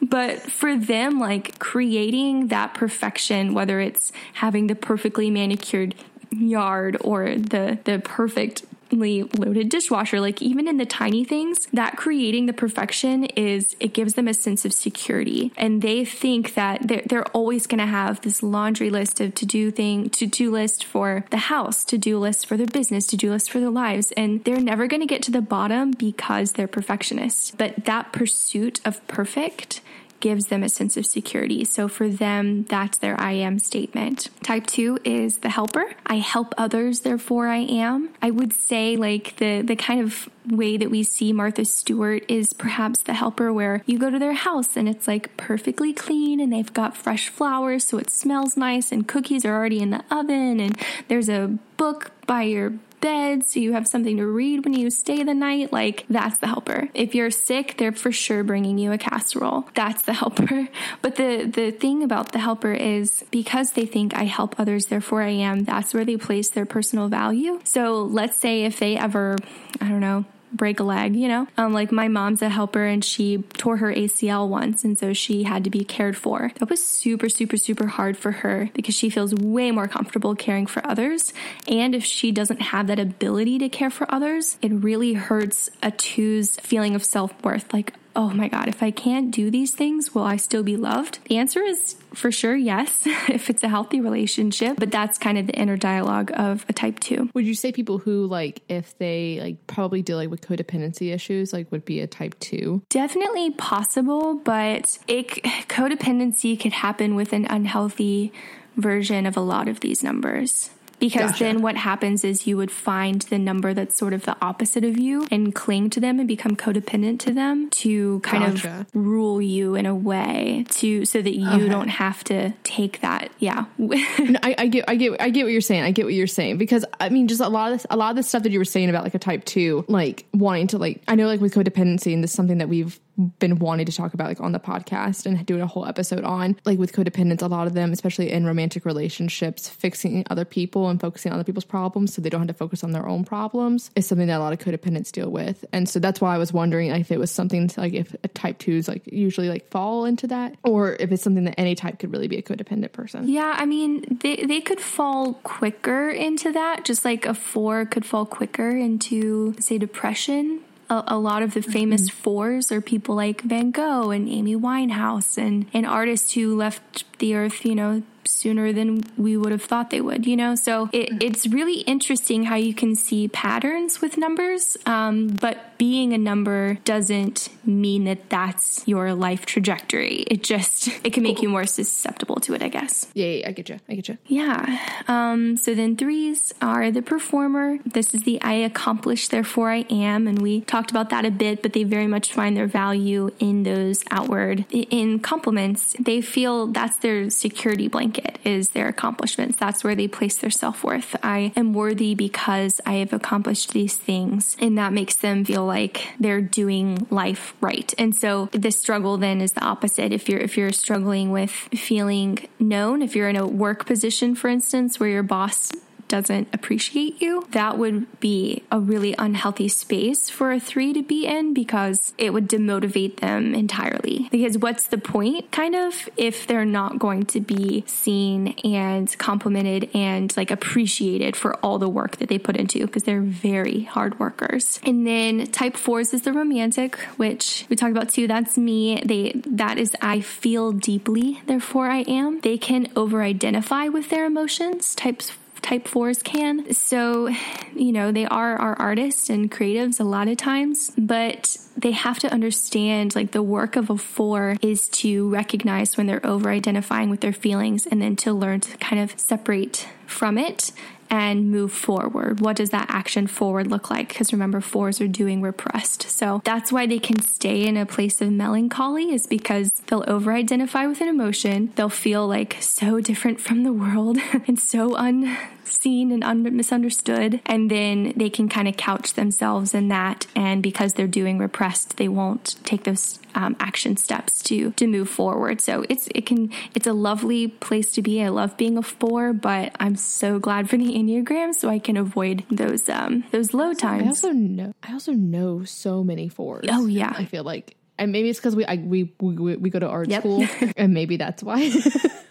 but for them, like creating that perfection, whether it's having the perfectly manicured yard or the the perfect loaded dishwasher, like even in the tiny things, that creating the perfection is it gives them a sense of security. And they think that they're, they're always going to have this laundry list of to do thing, to do list for the house, to do list for their business, to do list for their lives. And they're never going to get to the bottom because they're perfectionists. But that pursuit of perfect gives them a sense of security. So for them, that's their I am statement. Type two is the helper. I help others, therefore I am. I would say like the, the kind of way that we see Martha Stewart is perhaps the helper where you go to their house and it's like perfectly clean and they've got fresh flowers so it smells nice and cookies are already in the oven and there's a book by your bed so you have something to read when you stay the night. Like, that's the helper. If you're sick, they're for sure bringing you a casserole. That's the [LAUGHS] helper. But the, the thing about the helper is because they think I help others, therefore I am, that's where they place their personal value. So let's say if they ever, I don't know, break a leg, you know? Um, like my mom's a helper and she tore her ACL once and so she had to be cared for. That was super, super, super hard for her because she feels way more comfortable caring for others. And if she doesn't have that ability to care for others, it really hurts a two's feeling of self worth. Like, oh my God, if I can't do these things, will I still be loved? The answer is for sure yes, [LAUGHS] if it's a healthy relationship, but that's kind of the inner dialogue of a type two. Would you say people who like, if they like probably deal like with codependency issues, like would be a type two? Definitely possible, but it, codependency could happen with an unhealthy version of a lot of these numbers because gotcha. then what happens is you would find the number that's sort of the opposite of you and cling to them and become codependent to them to kind gotcha. of rule you in a way to so that you okay. don't have to take that yeah no, [LAUGHS] I, I, get i get i get what you're saying i get what you're saying because i mean just a lot of this a lot of the stuff that you were saying about like a type two like wanting to like i know like with codependency and this is something that we've been wanting to talk about like on the podcast and doing a whole episode on like with codependence a lot of them especially in romantic relationships fixing other people and focusing on other people's problems so they don't have to focus on their own problems is something that a lot of codependents deal with. And so that's why i was wondering if it was something to, like if a type 2s like usually like fall into that or if it's something that any type could really be a codependent person. Yeah i mean they, they could fall quicker into that just like a 4 could fall quicker into say depression a, a lot of the famous mm-hmm. fours are people like Van Gogh and Amy Winehouse and, and artists who left the earth, you know, sooner than we would have thought they would, you know? So it, it's really interesting how you can see patterns with numbers, um, but being a number doesn't mean that that's your life trajectory. It just, it can make you more susceptible to it, I guess. Yeah, yeah I get you. I get you. Yeah. Um, so then threes are the performer. This is the I accomplish, therefore I am. And we talked about that a bit, but they very much find their value in those outward, in compliments. They feel that's their security blanket it is their accomplishments. That's where they place their self worth. I am worthy because I have accomplished these things. And that makes them feel like they're doing life right. And so the struggle then is the opposite. If you're, if you're struggling with feeling known, if you're in a work position, for instance, where your boss doesn't appreciate you, that would be a really unhealthy space for a three to be in because it would demotivate them entirely. Because what's the point, kind of, if they're not going to be seen and complimented and like appreciated for all the work that they put into because they're very hard workers. And then type fours is the romantic, which we talked about too. That's me. They that is I feel deeply, therefore I am. They can over identify with their emotions. Types type fours can. So, you know, they are our artists and creatives a lot of times, but they have to understand like the work of a four is to recognize when they're over identifying with their feelings and then to learn to kind of separate from it and move forward. What does that action forward look like? Because remember, fours are doing repressed. So that's why they can stay in a place of melancholy, is because they'll over identify with an emotion. They'll feel like so different from the world [LAUGHS] and so un seen and un- misunderstood. And then they can kind of couch themselves in that. And because they're doing repressed, they won't take those um, action steps to to move forward. So it's it can it's a lovely place to be. I love being a four, but I'm so glad for the enneagram so I can avoid those um those low times. I also know I also know so many fours. Oh yeah, I feel like and maybe it's because we, I, we we we go to art yep. school, [LAUGHS] and maybe that's why. [LAUGHS]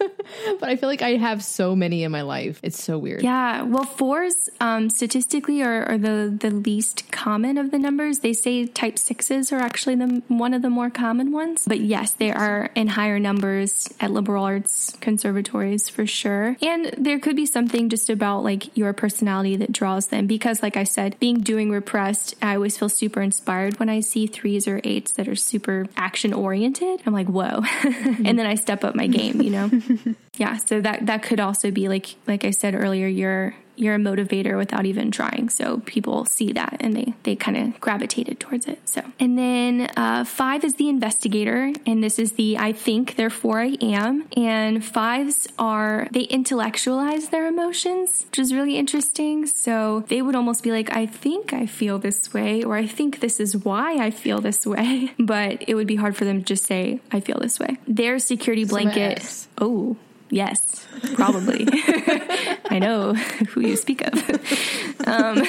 [LAUGHS] but I feel like I have so many in my life. It's so weird. Yeah. Well, fours um, statistically are, are, the the least common of the numbers. They say type sixes are actually the one of the more common ones. But yes, they are in higher numbers at liberal arts conservatories for sure. And there could be something just about like your personality that draws them because, like I said, being doing repressed, I always feel super inspired when I see threes or eights that are super action oriented. I'm like, whoa. [LAUGHS] and then I step up my game, you know? [LAUGHS] yeah, so that that could also be like like I said earlier, you're you're a motivator without even trying. So people see that and they they kind of gravitated towards it. So and then uh, five is the investigator, and this is the I think therefore I am. And fives are they intellectualize their emotions, which is really interesting. So they would almost be like, I think I feel this way, or I think this is why I feel this way. [LAUGHS] But it would be hard for them to just say I feel this way. Their security blanket. Oh, Yes, probably. [LAUGHS] I know [LAUGHS] who you speak of. Um, [LAUGHS]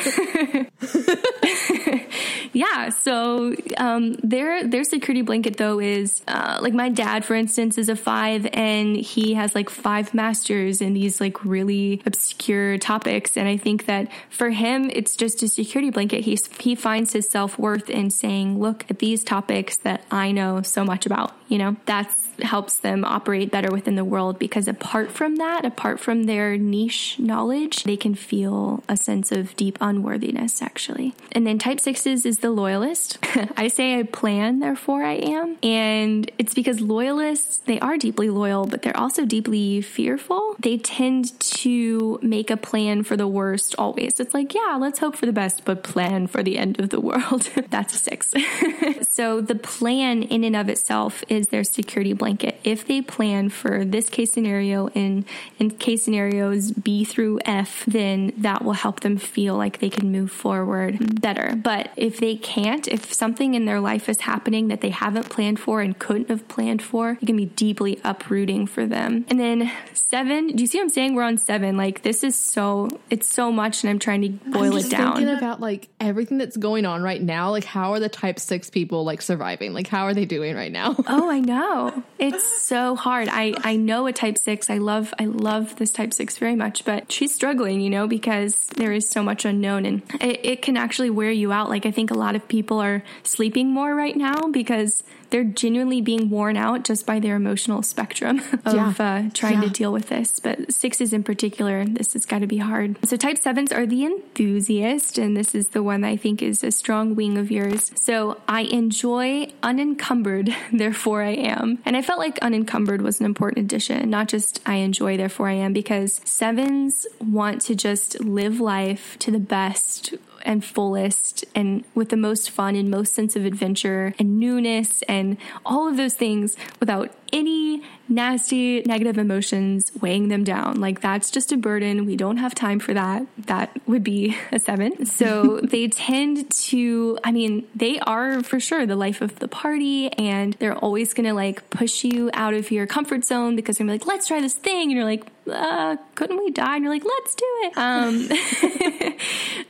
yeah, so um, their their security blanket though is uh, like my dad, for instance, is a five, and he has like five masters in these like really obscure topics, and I think that for him, it's just a security blanket. He he finds his self worth in saying, "Look at these topics that I know so much about." You know, that helps them operate better within the world because apart from that, apart from their niche knowledge, they can feel a sense of deep unworthiness actually. And then type sixes is the loyalist. [LAUGHS] I say I plan, therefore I am. And it's because loyalists, they are deeply loyal, but they're also deeply fearful. They tend to make a plan for the worst always. It's like, yeah, let's hope for the best, but plan for the end of the world. [LAUGHS] That's a six. [LAUGHS] so the plan in and of itself is their security blanket if they plan for this case scenario and in case scenarios B through F, then that will help them feel like they can move forward better. But if they can't, if something in their life is happening that they haven't planned for and couldn't have planned for, it can be deeply uprooting for them. And then seven, do you see what I'm saying? We're on seven. Like this is so it's so much and I'm trying to boil it down. Thinking about like everything that's going on right now, like how are the type six people like surviving? Like how are they doing right now? Oh, I [LAUGHS] know. It's so hard. I, I know a type six. I love I love this type six very much, but she's struggling, you know, because there is so much unknown and it, it can actually wear you out. Like I think a lot of people are sleeping more right now because they're genuinely being worn out just by their emotional spectrum [LAUGHS] of yeah. uh, trying yeah. to deal with this. But sixes in particular, this has got to be hard. So type sevens are the enthusiast, and this is the one I think is a strong wing of yours. So I enjoy unencumbered, [LAUGHS] therefore I am. And I felt like unencumbered was an important addition, not just I enjoy, therefore I am, because sevens want to just live life to the best and fullest and with the most fun and most sense of adventure and newness and all of those things without any nasty negative emotions weighing them down. Like that's just a burden. We don't have time for that. That would be a seven. So [LAUGHS] they tend to, I mean, they are for sure the life of the party and they're always going to like push you out of your comfort zone because they're like, let's try this thing. And you're like, uh, couldn't we die? And you're like, let's do it. Um,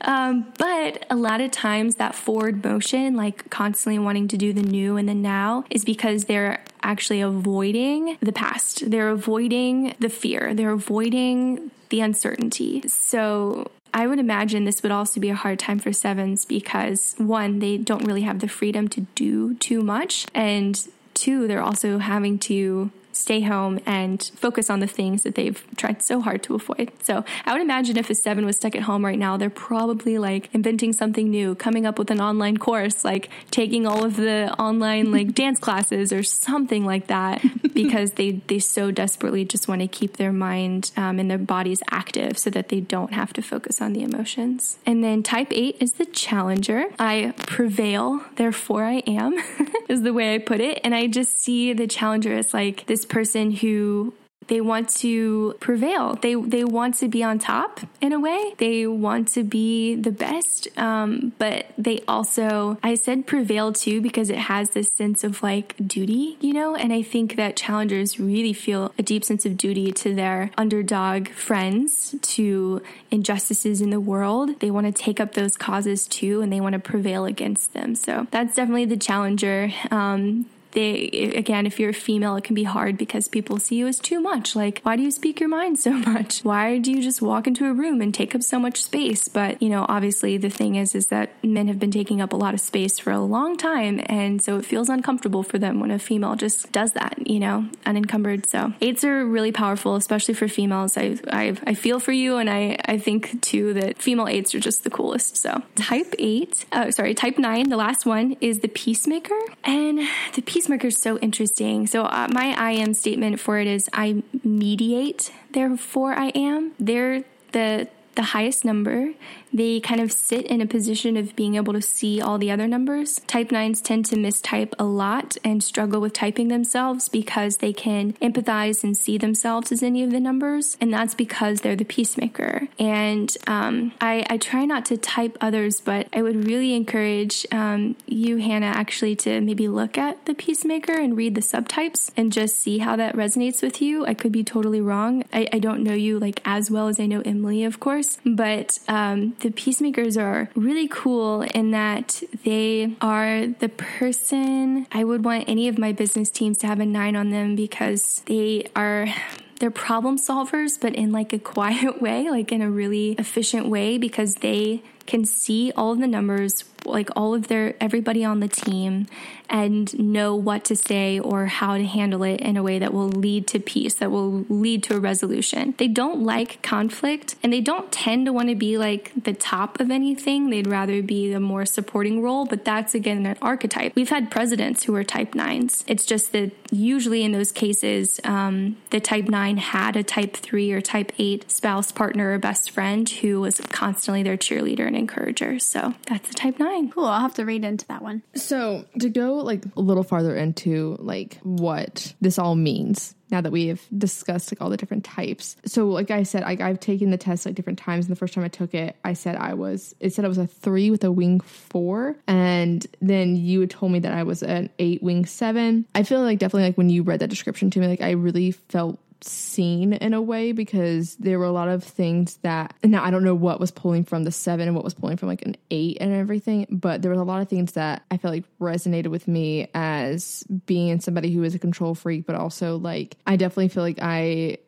[LAUGHS] um, but a lot of times that forward motion, like constantly wanting to do the new and the now, is because they're actually avoiding the past. They're avoiding the fear. They're avoiding the uncertainty. So I would imagine this would also be a hard time for sevens because one, they don't really have the freedom to do too much. And two, they're also having to stay home and focus on the things that they've tried so hard to avoid. So I would imagine if a seven was stuck at home right now, they're probably like inventing something new, coming up with an online course, like taking all of the online like [LAUGHS] dance classes or something like that, [LAUGHS] because they they so desperately just want to keep their mind um, and their bodies active so that they don't have to focus on the emotions. And then type eight is the challenger. I prevail, therefore I am, [LAUGHS] is the way I put it. And I just see the challenger as like this person who they want to prevail. They they want to be on top in a way. They want to be the best, um, but they also I said prevail too because it has this sense of like duty, you know. And I think that challengers really feel a deep sense of duty to their underdog friends, to injustices in the world. They want to take up those causes too, and they want to prevail against them. So that's definitely the challenger. Um, they again if you're a female it can be hard because people see you as too much. Like why do you speak your mind so [LAUGHS] much? Why do you just walk into a room and take up so much space? But you know obviously the thing is is that men have been taking up a lot of space for a long time and so it feels uncomfortable for them when a female just does that you know unencumbered. So eights are really powerful especially for females. I i, I feel for you and i i think too that female eights are just the coolest. So type eight uh, sorry type nine the last one is the peacemaker. And the peacemaker Peacemaker is so interesting. So, uh, my I am statement for it is I mediate, therefore I am. They're the the highest number they kind of sit in a position of being able to see all the other numbers. Type 9s tend to mistype a lot and struggle with typing themselves because they can empathize and see themselves as any of the numbers, and that's because they're the peacemaker. And um, I, I, try not to type others, but I would really encourage um, you, Hannah, actually to maybe look at the peacemaker and read the subtypes and just see how that resonates with you. I could be totally wrong. I, I don't know you like as well as I know Emily, of course, but um, the peacemakers are really cool in that they are the person I would want any of my business teams to have a nine on them because they are [SIGHS] they're problem solvers, but in like a [LAUGHS] quiet way, like in a really efficient way, because they can see all of the numbers, like all of their everybody on the team, and know what to say or how to handle it in a way that will lead to peace, that will lead to a resolution. They don't like conflict and they don't tend to want to be like the top of anything. They'd rather be the more supporting role, but that's again an archetype. We've had presidents who are type nines. It's just that usually in those cases, um, the type nine had a type three or type eight spouse, partner, or best friend who was constantly their cheerleader and encourager. So that's the type nine. Cool. I'll have to read into that one. So to go like a little farther into like what this all means now that we have discussed like all the different types. So like I said, like I've taken the test like different times and the first time I took it, I said I was it said I was a 3 with a wing 4 and then you had told me that I was an 8 wing 7. I feel like definitely like when you read that description to me like I really felt seen in a way because there were a lot of things that now I don't know what was pulling from the seven and what was pulling from like an eight and everything, but there was a lot of things that I felt like resonated with me as being somebody who is a control freak, but also like I definitely feel like I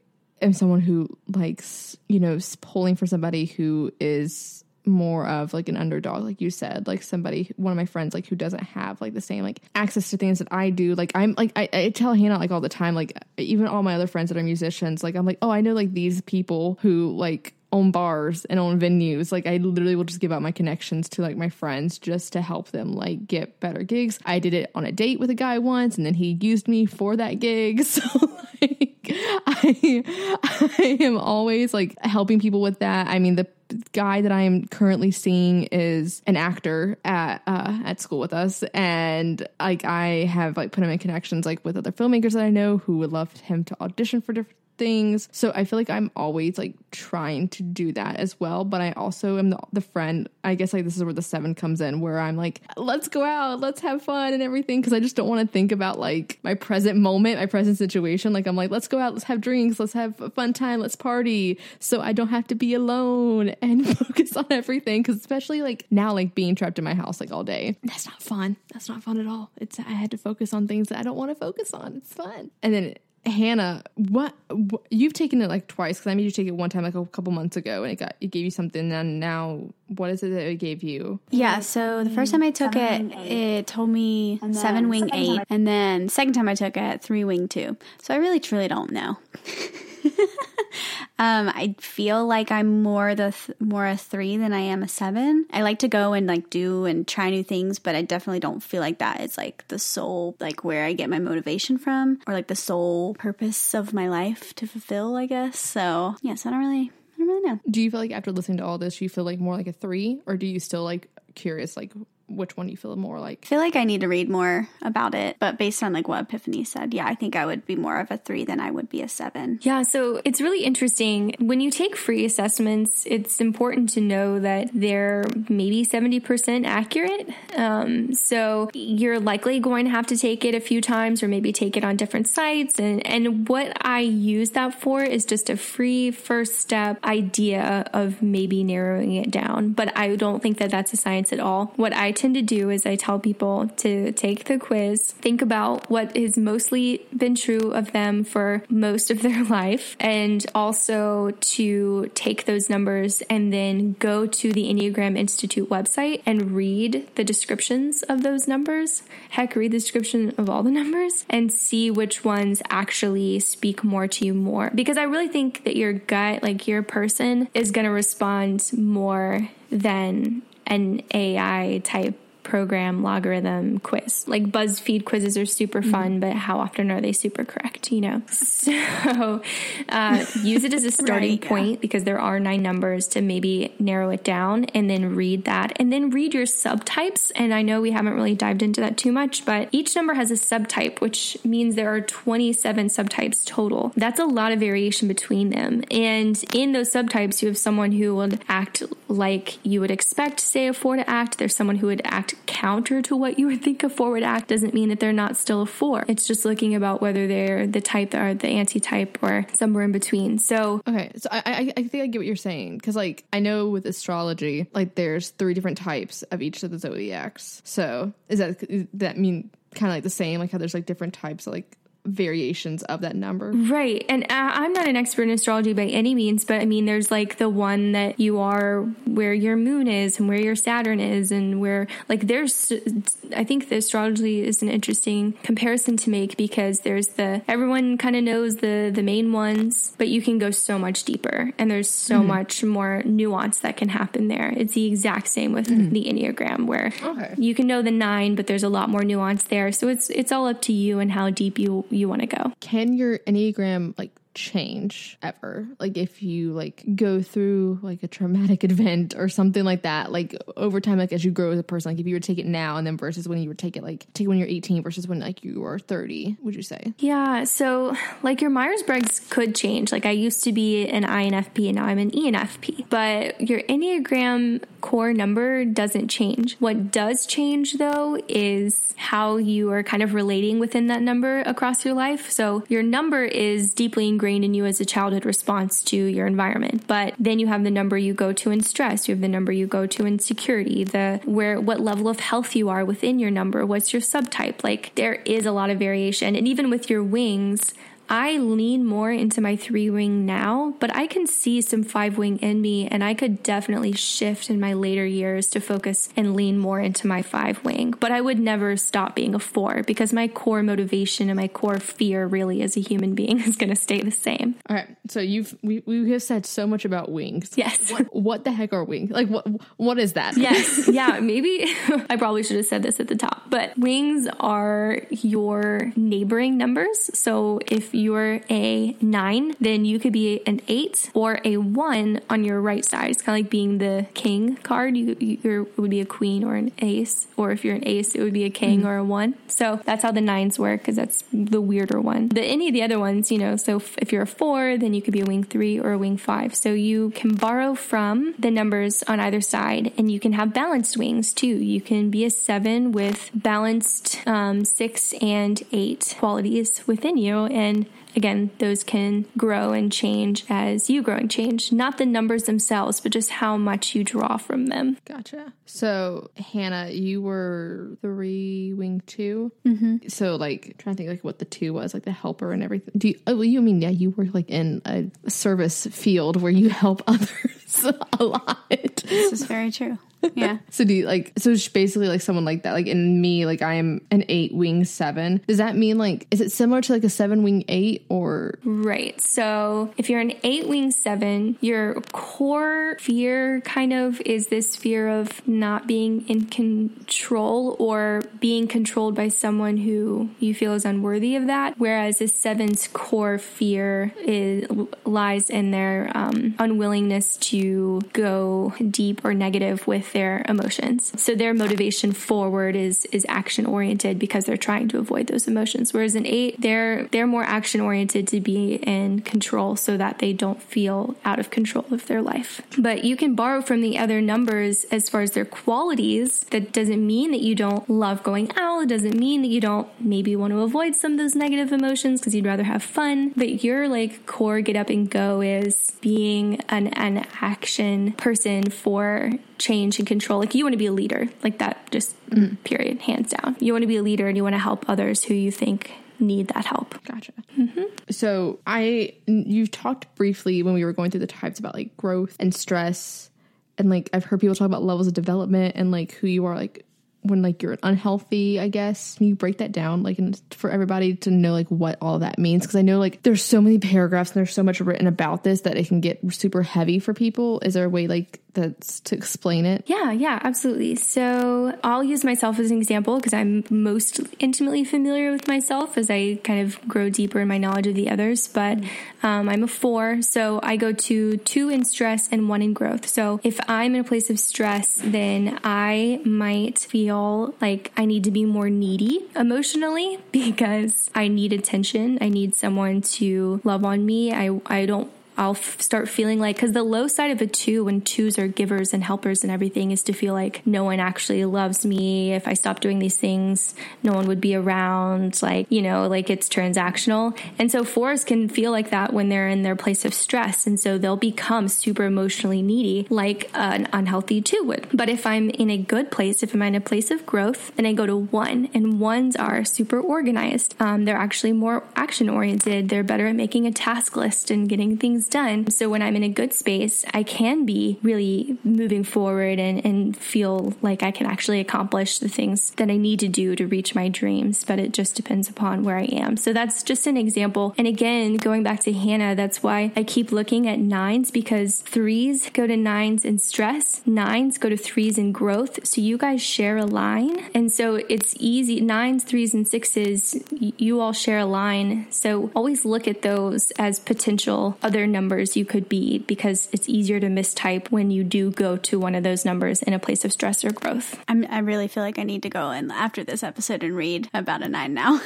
am someone who likes, you know, pulling for somebody who is more of like an underdog like you said like somebody one of my friends like who doesn't have like the same like access to things that i do like i'm like i, I tell hannah like all the time like even all my other friends that are musicians like i'm like oh i know like these people who like own bars and own venues. Like I literally will just give out my connections to like my friends just to help them like get better gigs. I did it on a date with a guy once and then he used me for that gig. [LAUGHS] So like I I am always like helping people with that. I mean the guy that I am currently seeing is an actor at uh, at school with us, and like I have like put him in connections like with other filmmakers that I know who would love him to audition for different things. So I feel like I'm always like trying to do that as well. But I also am the, the friend, I guess like this is where the seven comes in, where I'm like, let's go out, let's have fun and everything. Cause I just don't want to think about like my present moment, my present situation. Like I'm like, let's go out, let's have drinks, let's have a fun time, let's party. So I don't have to be alone [LAUGHS] and focus on everything. Cause especially like now, like being trapped in my house like all day, that's not fun. That's not fun at all. It's, I had to focus on things that I don't want to focus on. It's fun. And then Hannah, what, what you've taken it like twice because I made you take it one time like a couple months ago and it got it gave you something and now what is it that it gave you? Yeah, so the first time I took it, it told me seven wing eight, and then second time I took it, three wing two. So I really truly don't know. [LAUGHS] [LAUGHS] um, I feel like I'm more the th- more a three than I am a seven. I like to go and like do and try new things, but I definitely don't feel like that is like the sole like where I get my motivation from or like the sole purpose of my life to fulfill. I guess so. Yes, I don't really. I don't really know. Do you feel like after listening to all this, you feel like more like a three, or do you still like curious like which one you feel more like? I feel like I need to read more about it, but based on like what Epiphany said, yeah, I think I would be more of a three than I would be a seven. Yeah, so it's really interesting. When you take free assessments, it's important to know that they're maybe 70% accurate. Um, so you're likely going to have to take it a few times or maybe take it on different sites. And, and what I use that for is just a free first step idea of maybe narrowing it down. But I don't think that that's a science at all. What I tend to do is I tell people to take the quiz, think about what has mostly been true of them for most of their [LAUGHS] life, and also to take those numbers and then go to the Enneagram Institute website and read the descriptions of those numbers. Heck, read the description of all the numbers and see which ones actually speak more to you more. Because I really think that your gut, like your person, is going to respond more than an AI type program logarithm quiz. Like BuzzFeed quizzes are super fun, but how often are they super correct? You know, [LAUGHS] so uh, use it as a [LAUGHS] starting Right, yeah. point because there are nine numbers to maybe narrow it down, and then read that, and then read your subtypes. And I know we haven't really dived into that too much, but each number has a subtype, which means there are 27 subtypes total. That's a lot of variation between them, and in those subtypes, you have someone who would act like you would expect, say, a four to act. There's someone who would act counter to what you would think a forward act. Doesn't mean that they're not still a four. It's just looking about whether they're the type that are the anti-type or somewhere in between. So Okay, so I, I I think I get what you're saying because like I know with astrology, like there's three different types of each of the zodiacs. So is that that mean kind of like the same? Like how there's like different types of like variations of that number. Right. And uh, I'm not an expert in astrology by any means, but I mean, there's like the one that you are where your moon is and where your Saturn is, and where, like, there's, I think the astrology is an interesting comparison to make because there's the, everyone kind of knows the, the main ones, but you can go so much deeper and there's so much more nuance that can happen there. It's the exact same with the Enneagram where Okay. you can know the nine, but there's a lot more nuance there. So it's, it's all up to you and how deep you, you want to go. Can your enneagram like change ever? Like if you like go through like a traumatic [LAUGHS] event or something like that, like over time, like as you grow as a person, like if you were to take it now and then versus when you to take it like take when you're 18 versus when like you were 30, would you say? Yeah, so like your Myers Briggs could change. Like I used to be an INFP and now I'm an ENFP, but your Enneagram core number doesn't change. What does change though is how you are kind of relating within that number across your life. So your number is deeply ingrained in you as a childhood response to your environment, but then you have the number you go to in stress, you have the number you go to in security, the where what level of health you are within your number, what's your subtype. Like there is a lot of variation. And even with your wings, I lean more into my three wing now, but I can see some five wing in me, and I could definitely shift in my later years to focus and lean more into my five wing. But I would never stop being a four because my core motivation and my core fear, really, as a human being, [LAUGHS] is going to stay the same. All right. So you've we, we have said so much about wings. Yes. What the heck are wings? Like what what is that? Yes. [LAUGHS] Yeah. Maybe [LAUGHS] I probably should have said this at the top, but wings are your neighboring numbers. So if if you're a nine, then you could be an eight or a one on your right side. It's kind of like being the king card. You, you would be a queen or an ace, or if you're an ace, it would be a king mm-hmm. or a one. So that's how the nines work because that's the weirder one. The any of the other ones, you know. So if, if you're a four, then you could be a wing three or a wing five. So you can borrow from the numbers on either side, and you can have balanced wings too. You can be a seven with balanced um, six and eight qualities within you, and again, those can grow and change as you grow and change. Not the numbers themselves, but just how much you draw from them. Gotcha. So, Hannah, you were three wing 2 mm-hmm. So, like, trying to think like what the two was, like the helper and everything. Do you? Oh, well, you mean yeah? You were like in a service field where you help [LAUGHS] others [LAUGHS] a lot. This is very true. Yeah. [LAUGHS] so do you like so it's basically like someone like that. Like in me, like I am an eight wing seven. Does that mean like is it similar to like a seven wing or Right. So if you're an eight wing seven, your core fear kind of is this fear of not being in control or being controlled by someone who you feel is unworthy of that. Whereas a seven's core fear is lies in their um, unwillingness to go deep or negative with their emotions. So their motivation forward is is action oriented because they're trying to avoid those emotions. Whereas an eight, they're they're more action oriented to be in control so that they don't feel out of control of their life. But you can borrow from the other numbers as far as their qualities. That doesn't mean that you don't love going out. It doesn't mean that you don't maybe want to avoid some of those negative emotions because you'd rather have fun. But your like core get up and go is being an, an action person for change and control. Like you want to be a leader, like that, just mm. period, hands down. You want to be a leader and you want to help others who you think need that help. Gotcha. Mm-hmm. So I, you've talked briefly when we were going through the types about like growth and stress. And like I've heard people talk about levels of development and like who you are like when like you're unhealthy, I guess. You break that down like for everybody to know like what all that means? Because I know like there's so many paragraphs and there's so much written about this that it can get super heavy for people. Is there a way like that's to explain it? Yeah, yeah, absolutely. So I'll use myself as an example because I'm most intimately familiar with myself as I kind of grow deeper in my knowledge of the others. But um, I'm a four, so I go to two in stress and one in growth. So if I'm in a place of stress, then I might feel like I need to be more needy emotionally [LAUGHS] because I need attention. I need someone to love on me. I, I don't I'll f- start feeling like, because the low side of a two, when twos are givers and helpers and everything, is to feel like no one actually loves me. If I stop doing these things, no one would be around. Like, you know, like it's transactional. And so fours can feel like that when they're in their place of stress. And so they'll become super emotionally needy, like an unhealthy two would. But if I'm in a good place, if I'm in a place of growth, then I go to one. And ones are super organized. Um, they're actually more action oriented. They're better at making a task list and getting things done. So when I'm in a good space, I can be really moving forward and, and feel like I can actually accomplish the things that I need to do to reach my dreams. But it just depends upon where I am. So that's just an example. And again, going back to Hannah, that's why I keep looking at nines because threes go to nines in stress, nines go to threes in growth. So you guys share a line. And so it's easy. Nines, threes, and sixes, you all share a line. So always look at those as potential other numbers you could be because it's easier to mistype when you do go to one of those numbers in a place of stress or growth. I'm, i really feel like I need to go in after this episode and read about a nine now.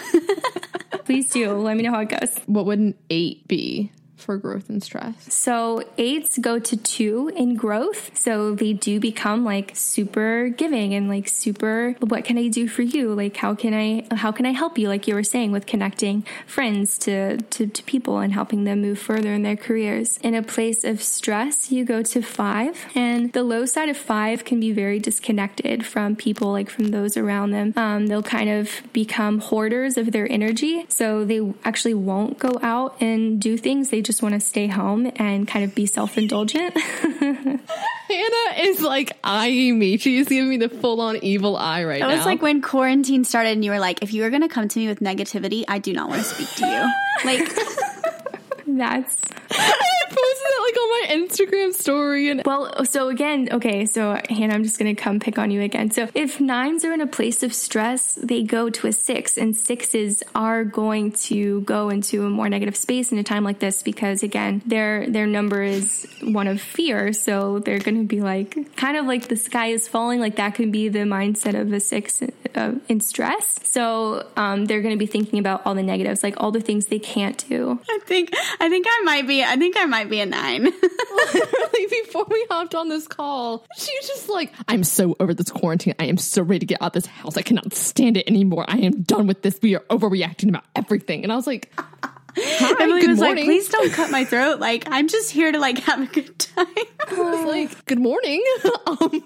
[LAUGHS] Please do. Let me know how it goes. What would an eight be? For growth and stress? So eights go to two in growth. So they do become like super giving and like super, what can I do for you? Like, how can I, how can I help you? Like you were saying with connecting friends to, to, to people and helping them move further in their careers. In a place of stress, you go to five and the low side of five can be very disconnected from people, like from those around them. Um, they'll kind of become hoarders of their energy. So they actually won't go out and do things. They just want to stay home and kind of be self indulgent. [LAUGHS] Hannah is like eyeing me. She is giving me the full on evil eye right now. It was like when quarantine started and you were like, if you were going to come to me with negativity, I do not want to speak to you. [LAUGHS] Like, [LAUGHS] that's. I posted it like on my Instagram story and Well, so again, okay, so Hannah, I'm just going to come pick on you again. So if nines are in a place of stress, they go to a six, and sixes are going to go into a more negative space in a time like this because again, their their number is one of fear, so they're going to be like kind of like the sky is falling. Like that can be the mindset of a six uh, in stress. So um, they're going to be thinking about all the negatives, like all the things they can't do. I think I think I might be I think I might be a nine. [LAUGHS] literally before we hopped on this call, she's just like, I'm so over this quarantine. I am so ready to get out of this house. I cannot stand it anymore. I am done with this. We are overreacting about everything. And I was like, Hi, Emily good was morning. like, please don't cut my throat. Like I'm just here to like have a good [LAUGHS] time. I was like, good morning. [LAUGHS] um,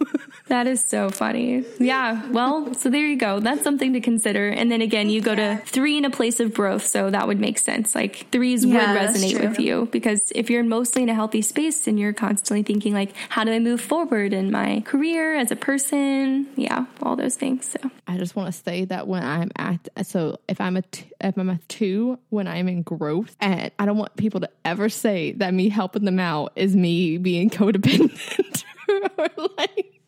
That is so funny. Yeah. Well, so there you go. That's something to consider. And then again, you go to three in a place of growth. So that would make sense. Like threes Yeah, would resonate with you because if you're mostly in a healthy space and you're constantly thinking like, how do I move forward in my career as a person? Yeah. All those things. So I just want to say that when I'm at, so if I'm a, t- if I'm a two, when I'm in growth, and I don't want people to ever say that me helping them out is me being [LAUGHS] codependent. [LAUGHS] Or like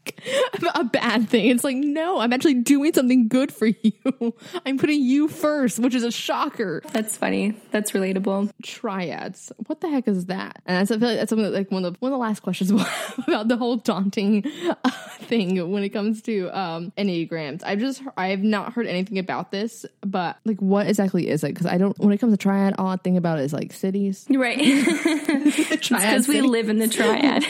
bad thing. It's like, no, I'm actually doing something good for you. [LAUGHS] I'm putting you first, which is a shocker. that's funny. That's relatable. Triads. What the heck is that? And that's, I feel like that's something like one of the, one of the last questions [LAUGHS] about the whole daunting uh, thing when it comes to um enneagrams. I've just I have not heard anything about this, but like what exactly is it? Because I don't. When it comes to triad, all I think about is like cities. Right. [LAUGHS] Because we live in the triad.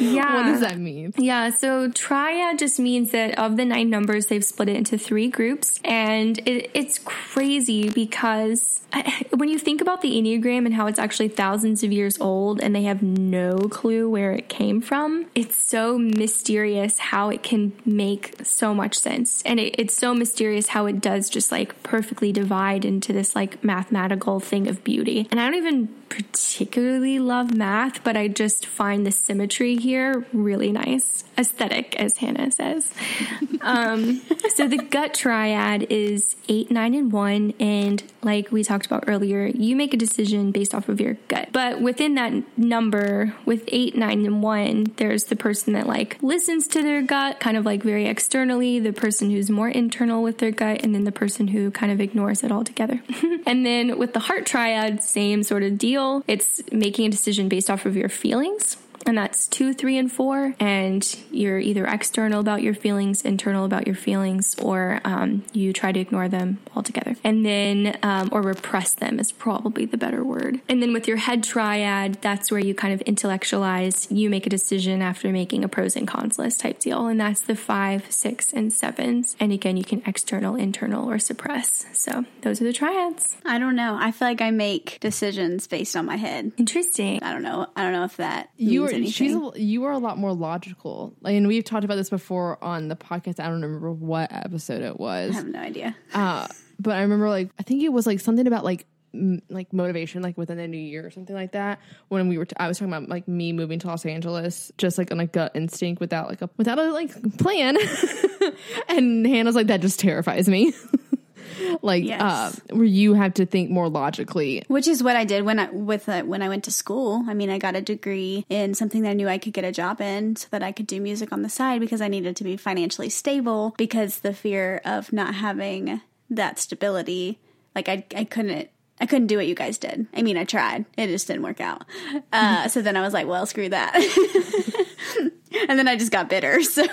Yeah. What does that mean? Yeah, so triad just means that of the nine numbers, they've split it into three groups. And it, it's crazy because I- when you think about the Enneagram and how it's actually thousands of years old and they have no clue where it came from, it's so mysterious how it can make so much sense. And it, it's so mysterious how it does just like perfectly divide into this like mathematical thing of beauty. And I don't even particularly love math, but I just find the symmetry here really nice. Aesthetic, as Hannah says. Um, so the gut triad is eight, nine, and one. And like we talked about earlier, you make a decision based off of your gut. But within that number, with eight, nine, and one, there's the person that like listens to their gut, kind of like very externally, the person who's more internal with their gut, and then the person who kind of ignores it altogether. [LAUGHS] and then with the heart triad, same sort of deal. It's making a decision based off of your feelings. And that's two, three, and four. And you're either external about your feelings, internal about your feelings, or um, you try to ignore them altogether. And then, um, or repress them is probably the better word. And then with your head triad, that's where you kind of intellectualize. You make a decision after making a pros and cons list type deal. And that's the five, six, and sevens. And again, you can external, internal, or suppress. So those are the triads. I don't know. I feel like I make decisions based on my head. Interesting. I don't know. I don't know if that You means are anything. she's a, you are a lot more logical. Like, and we've talked about this before on the podcast. I don't remember what episode it was. I have no idea. Uh, but I remember like I think it was like something about like m- like motivation like within the new year or something like that when we were t- I was talking about like me moving to Los Angeles just like on a gut instinct without like a without a like plan [LAUGHS] and Hannah's like that just terrifies me [LAUGHS] like Yes. uh where you have to think more logically Which is what I did when I with uh, when I went to school. I mean, I got a degree in something that I knew I could get a job in, so that I could do music on the side because I needed to be financially stable. Because the fear of not having that stability, like I I couldn't. I couldn't do what you guys did. I mean, I tried. It just didn't work out. Uh, [LAUGHS] so then I was like, well, screw that. [LAUGHS] [LAUGHS] and then I just got bitter. [LAUGHS] So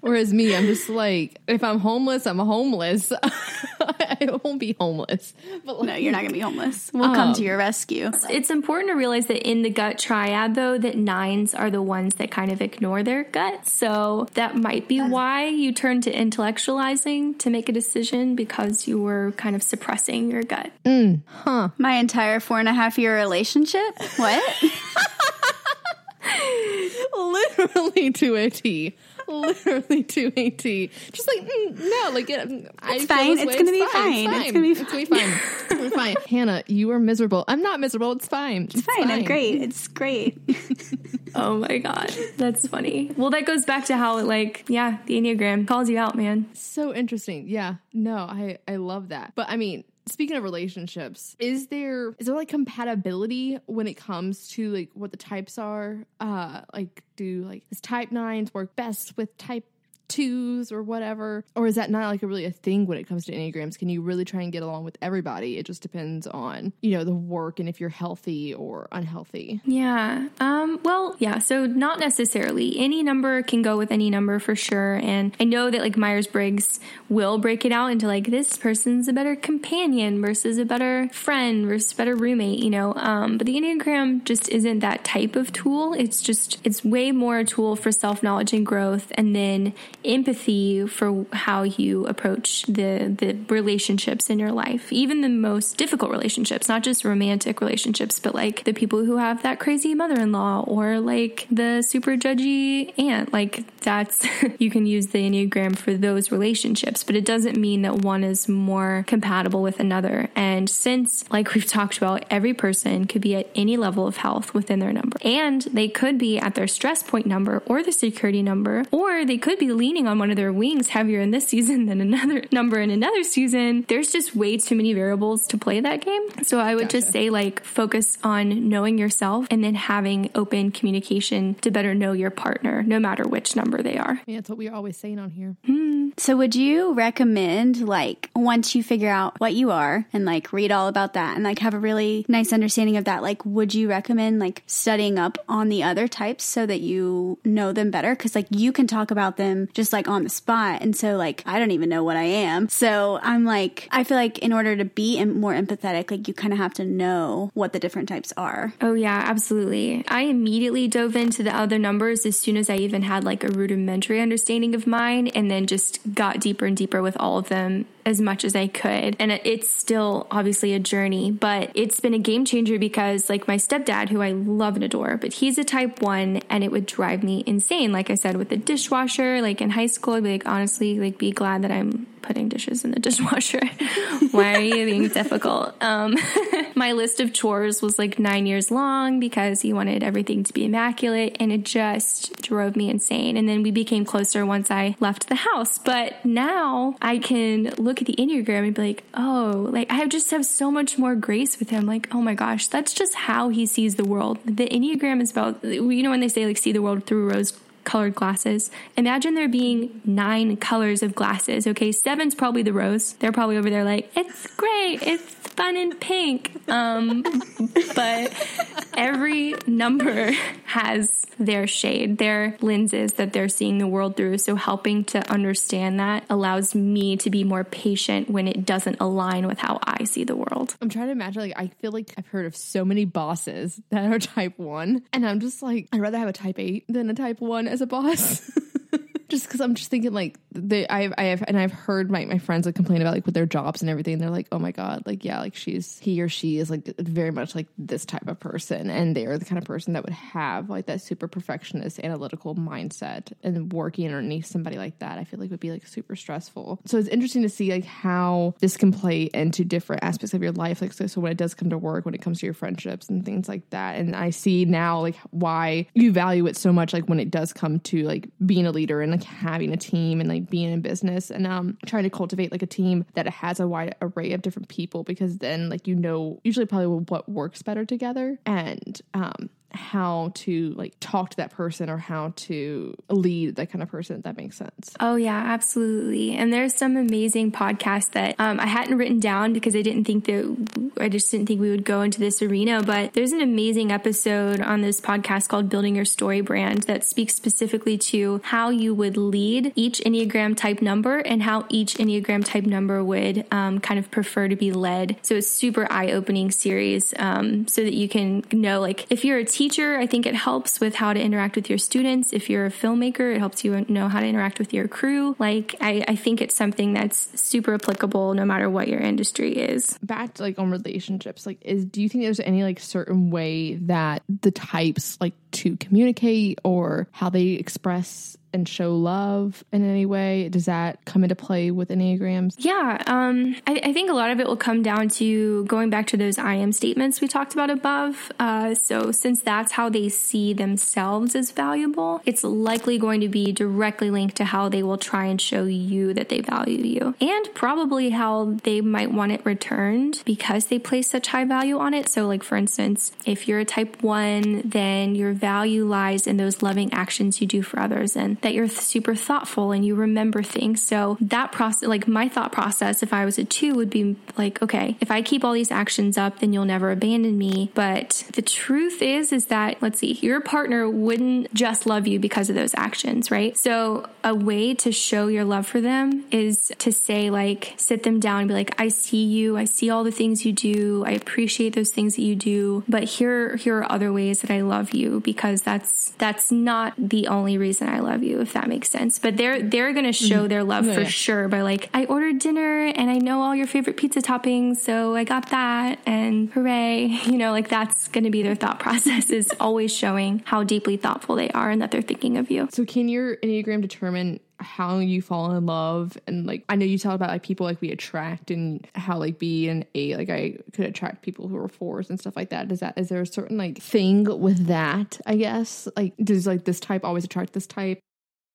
whereas me I'm just like if I'm homeless I'm homeless [LAUGHS] I won't be homeless but like, no, you're not going to be homeless. We'll come to Um, your rescue. It's important to realize that in the gut triad, though, that nines are the ones that kind of ignore their gut. So that might be why you turn to intellectualizing to make a decision because you were kind of suppressing your gut. Huh. My entire four and a half year relationship? What? Literally [LAUGHS] to a T. Literally to a T. Just like mm, no, like it, I fine. It's way. gonna be fine. It's gonna be fine. It's gonna be fine. It's gonna be fine. [LAUGHS] Hannah, you are miserable. I'm not miserable. It's fine. It's Fine, I'm great. It's great. [LAUGHS] Oh my God. That's funny. Well, that goes back to how, like, yeah, the Enneagram calls you out, man. So interesting. Yeah. No, I I love that. But I mean, speaking of relationships, is there is there like compatibility when it comes to like what the types are? Uh like do like does type nines work best with type twos or whatever? Or is that not like a really a thing when it comes to Enneagrams? Can you really try and get along with everybody? It just depends on, you know, the work and if you're healthy or unhealthy. Yeah. Um, well, yeah. So not necessarily. Any number can go with any number for sure. And I know that like Myers Briggs will break it out into like this person's a better companion versus a better friend versus a better roommate, you know. Um, but the Enneagram just isn't that type of tool. It's just it's way more a tool for self knowledge and growth and then empathy for how you approach the the relationships in your life, even the most difficult relationships, not just romantic relationships, but like the people who have that crazy mother-in-law or like the super judgy aunt. Like that's [LAUGHS] you can use the Enneagram for those relationships, but it doesn't mean that one is more compatible with another. And since like we've talked about, every person could be at any level of health within their number. And they could be at their stress point number or the security number, or they could be leaning on one of their wings heavier in this season than another [LAUGHS] number in another season. There's just way too many variables to play that game. So I would gotcha. just say like focus on knowing yourself and then having open communication to better know your partner, no matter which number they are. Yeah, that's what we're always saying on here. Mm. So would you recommend like once you figure out what you are and like read all about that and like have a really nice understanding of that, like would you recommend like studying up on the other types so that you know them better? Cause like you can talk about them just like on the spot. And so like I don't even know what I am. So I'm like, I feel like in order to be more empathetic, like you kind of have to know what the different types are. Oh yeah, absolutely. I immediately dove into the other numbers as soon as I even had like a rudimentary understanding of mine and then just got deeper and deeper with all of them as much as I could. And it's still obviously a journey, but it's been a game changer because, like, my stepdad, who I love and adore, but he's a type one and it would drive me insane. Like I said, with the dishwasher, like in high school, I'd be like, honestly, like, be glad that I'm putting dishes in the [LAUGHS] dishwasher. Why are you being difficult? Um, [LAUGHS] my list of chores was like nine years long because he wanted everything to be immaculate and it just drove me insane. And then we became closer once I left the house. But now I can look at the Enneagram and be like, oh, like I just have so much more grace with him. Like, oh my gosh, that's just how he sees the world. The Enneagram is about, you know, when they say like see the world through rose colored glasses. Imagine there being nine colors of glasses. Okay, seven's probably the rose. They're probably over there like, it's great, it's fun and pink. Um, [LAUGHS] but every number has their shade, their lenses that they're seeing the world through. So helping to understand that allows me to be more patient when it doesn't align with how I see the world. I'm trying to imagine, like, I feel like I've heard of so many bosses that are type one, and I'm just like, I'd rather have a type eight than a type one as a boss. [LAUGHS] just because I'm just thinking like they I've I have and I've heard my, my friends like complain about like with their jobs and everything. They're like, oh my god, like yeah, like she's he or she is like very much like this type of person, and they are the kind of person that would have like that super perfectionist analytical mindset, and working underneath somebody like that, I feel like would be like super stressful. So it's interesting to see like how this can play into different aspects of your life. Like so, so when it does come to work, when it comes to your friendships and things like that, and I see now like why you value it so much. Like when it does come to like being a leader and like having a team and like being in business. And um trying to cultivate like a team that has a wide array of different people because then like you know usually probably what works better together. And um how to like talk to that person or how to lead that kind of person if that makes sense. Oh yeah absolutely. And there's some amazing podcasts that um, i hadn't written down because i didn't think that i just didn't think we would go into this arena but there's an amazing episode on this podcast called building your story brand that speaks specifically to how you would lead each enneagram type number and how each enneagram type number would um, kind of prefer to be led. So it's super eye-opening series um, so that you can know like if you're a teacher, I think it helps with how to interact with your students. If you're a filmmaker, it helps you know how to interact with your crew. Like, I, I think it's something that's super applicable no matter what your industry is. Back to like on relationships, like, is do you think there's any like certain way that the types like to communicate or how they express and show love in any way? Does that come into play with Enneagrams? Yeah, um, I, I, think a lot of it will come down to going back to those I am statements we talked about above. Uh, so, since that's how they see themselves as valuable, it's likely going to be directly linked to how they will try and show you that they value you, and probably how they might want it returned because they place such high value on it. So, like for instance, if you're a type one, then your value lies in those loving actions you do for others and that you're super thoughtful and you remember things. So that process, like my thought process, if I was a two, would be like, okay, if I keep all these actions up, then you'll never abandon me. But the truth is, is that, let's see, your partner wouldn't just love you because of those actions, right? So a way to show your love for them is to say, like, sit them down and be like, I see you. I see all the things you do. I appreciate those things that you do. But here, here are other ways that I love you because that's, that's not the only reason I love you, if that makes sense. But they're, they're going to show mm-hmm. their love for yeah. sure by like, I ordered dinner and I know all your favorite pizza toppings. So I got that and hooray. [LAUGHS] You know, like that's to be their thought [LAUGHS] process is always showing how deeply thoughtful they are and that they're thinking of you. So can your Enneagram determine how you fall in love and like I know you talk about like people like we attract and how like B and A like I could attract people who are fours and stuff like that is that is there a certain like thing with that, I guess? Like does like this type always attract this type?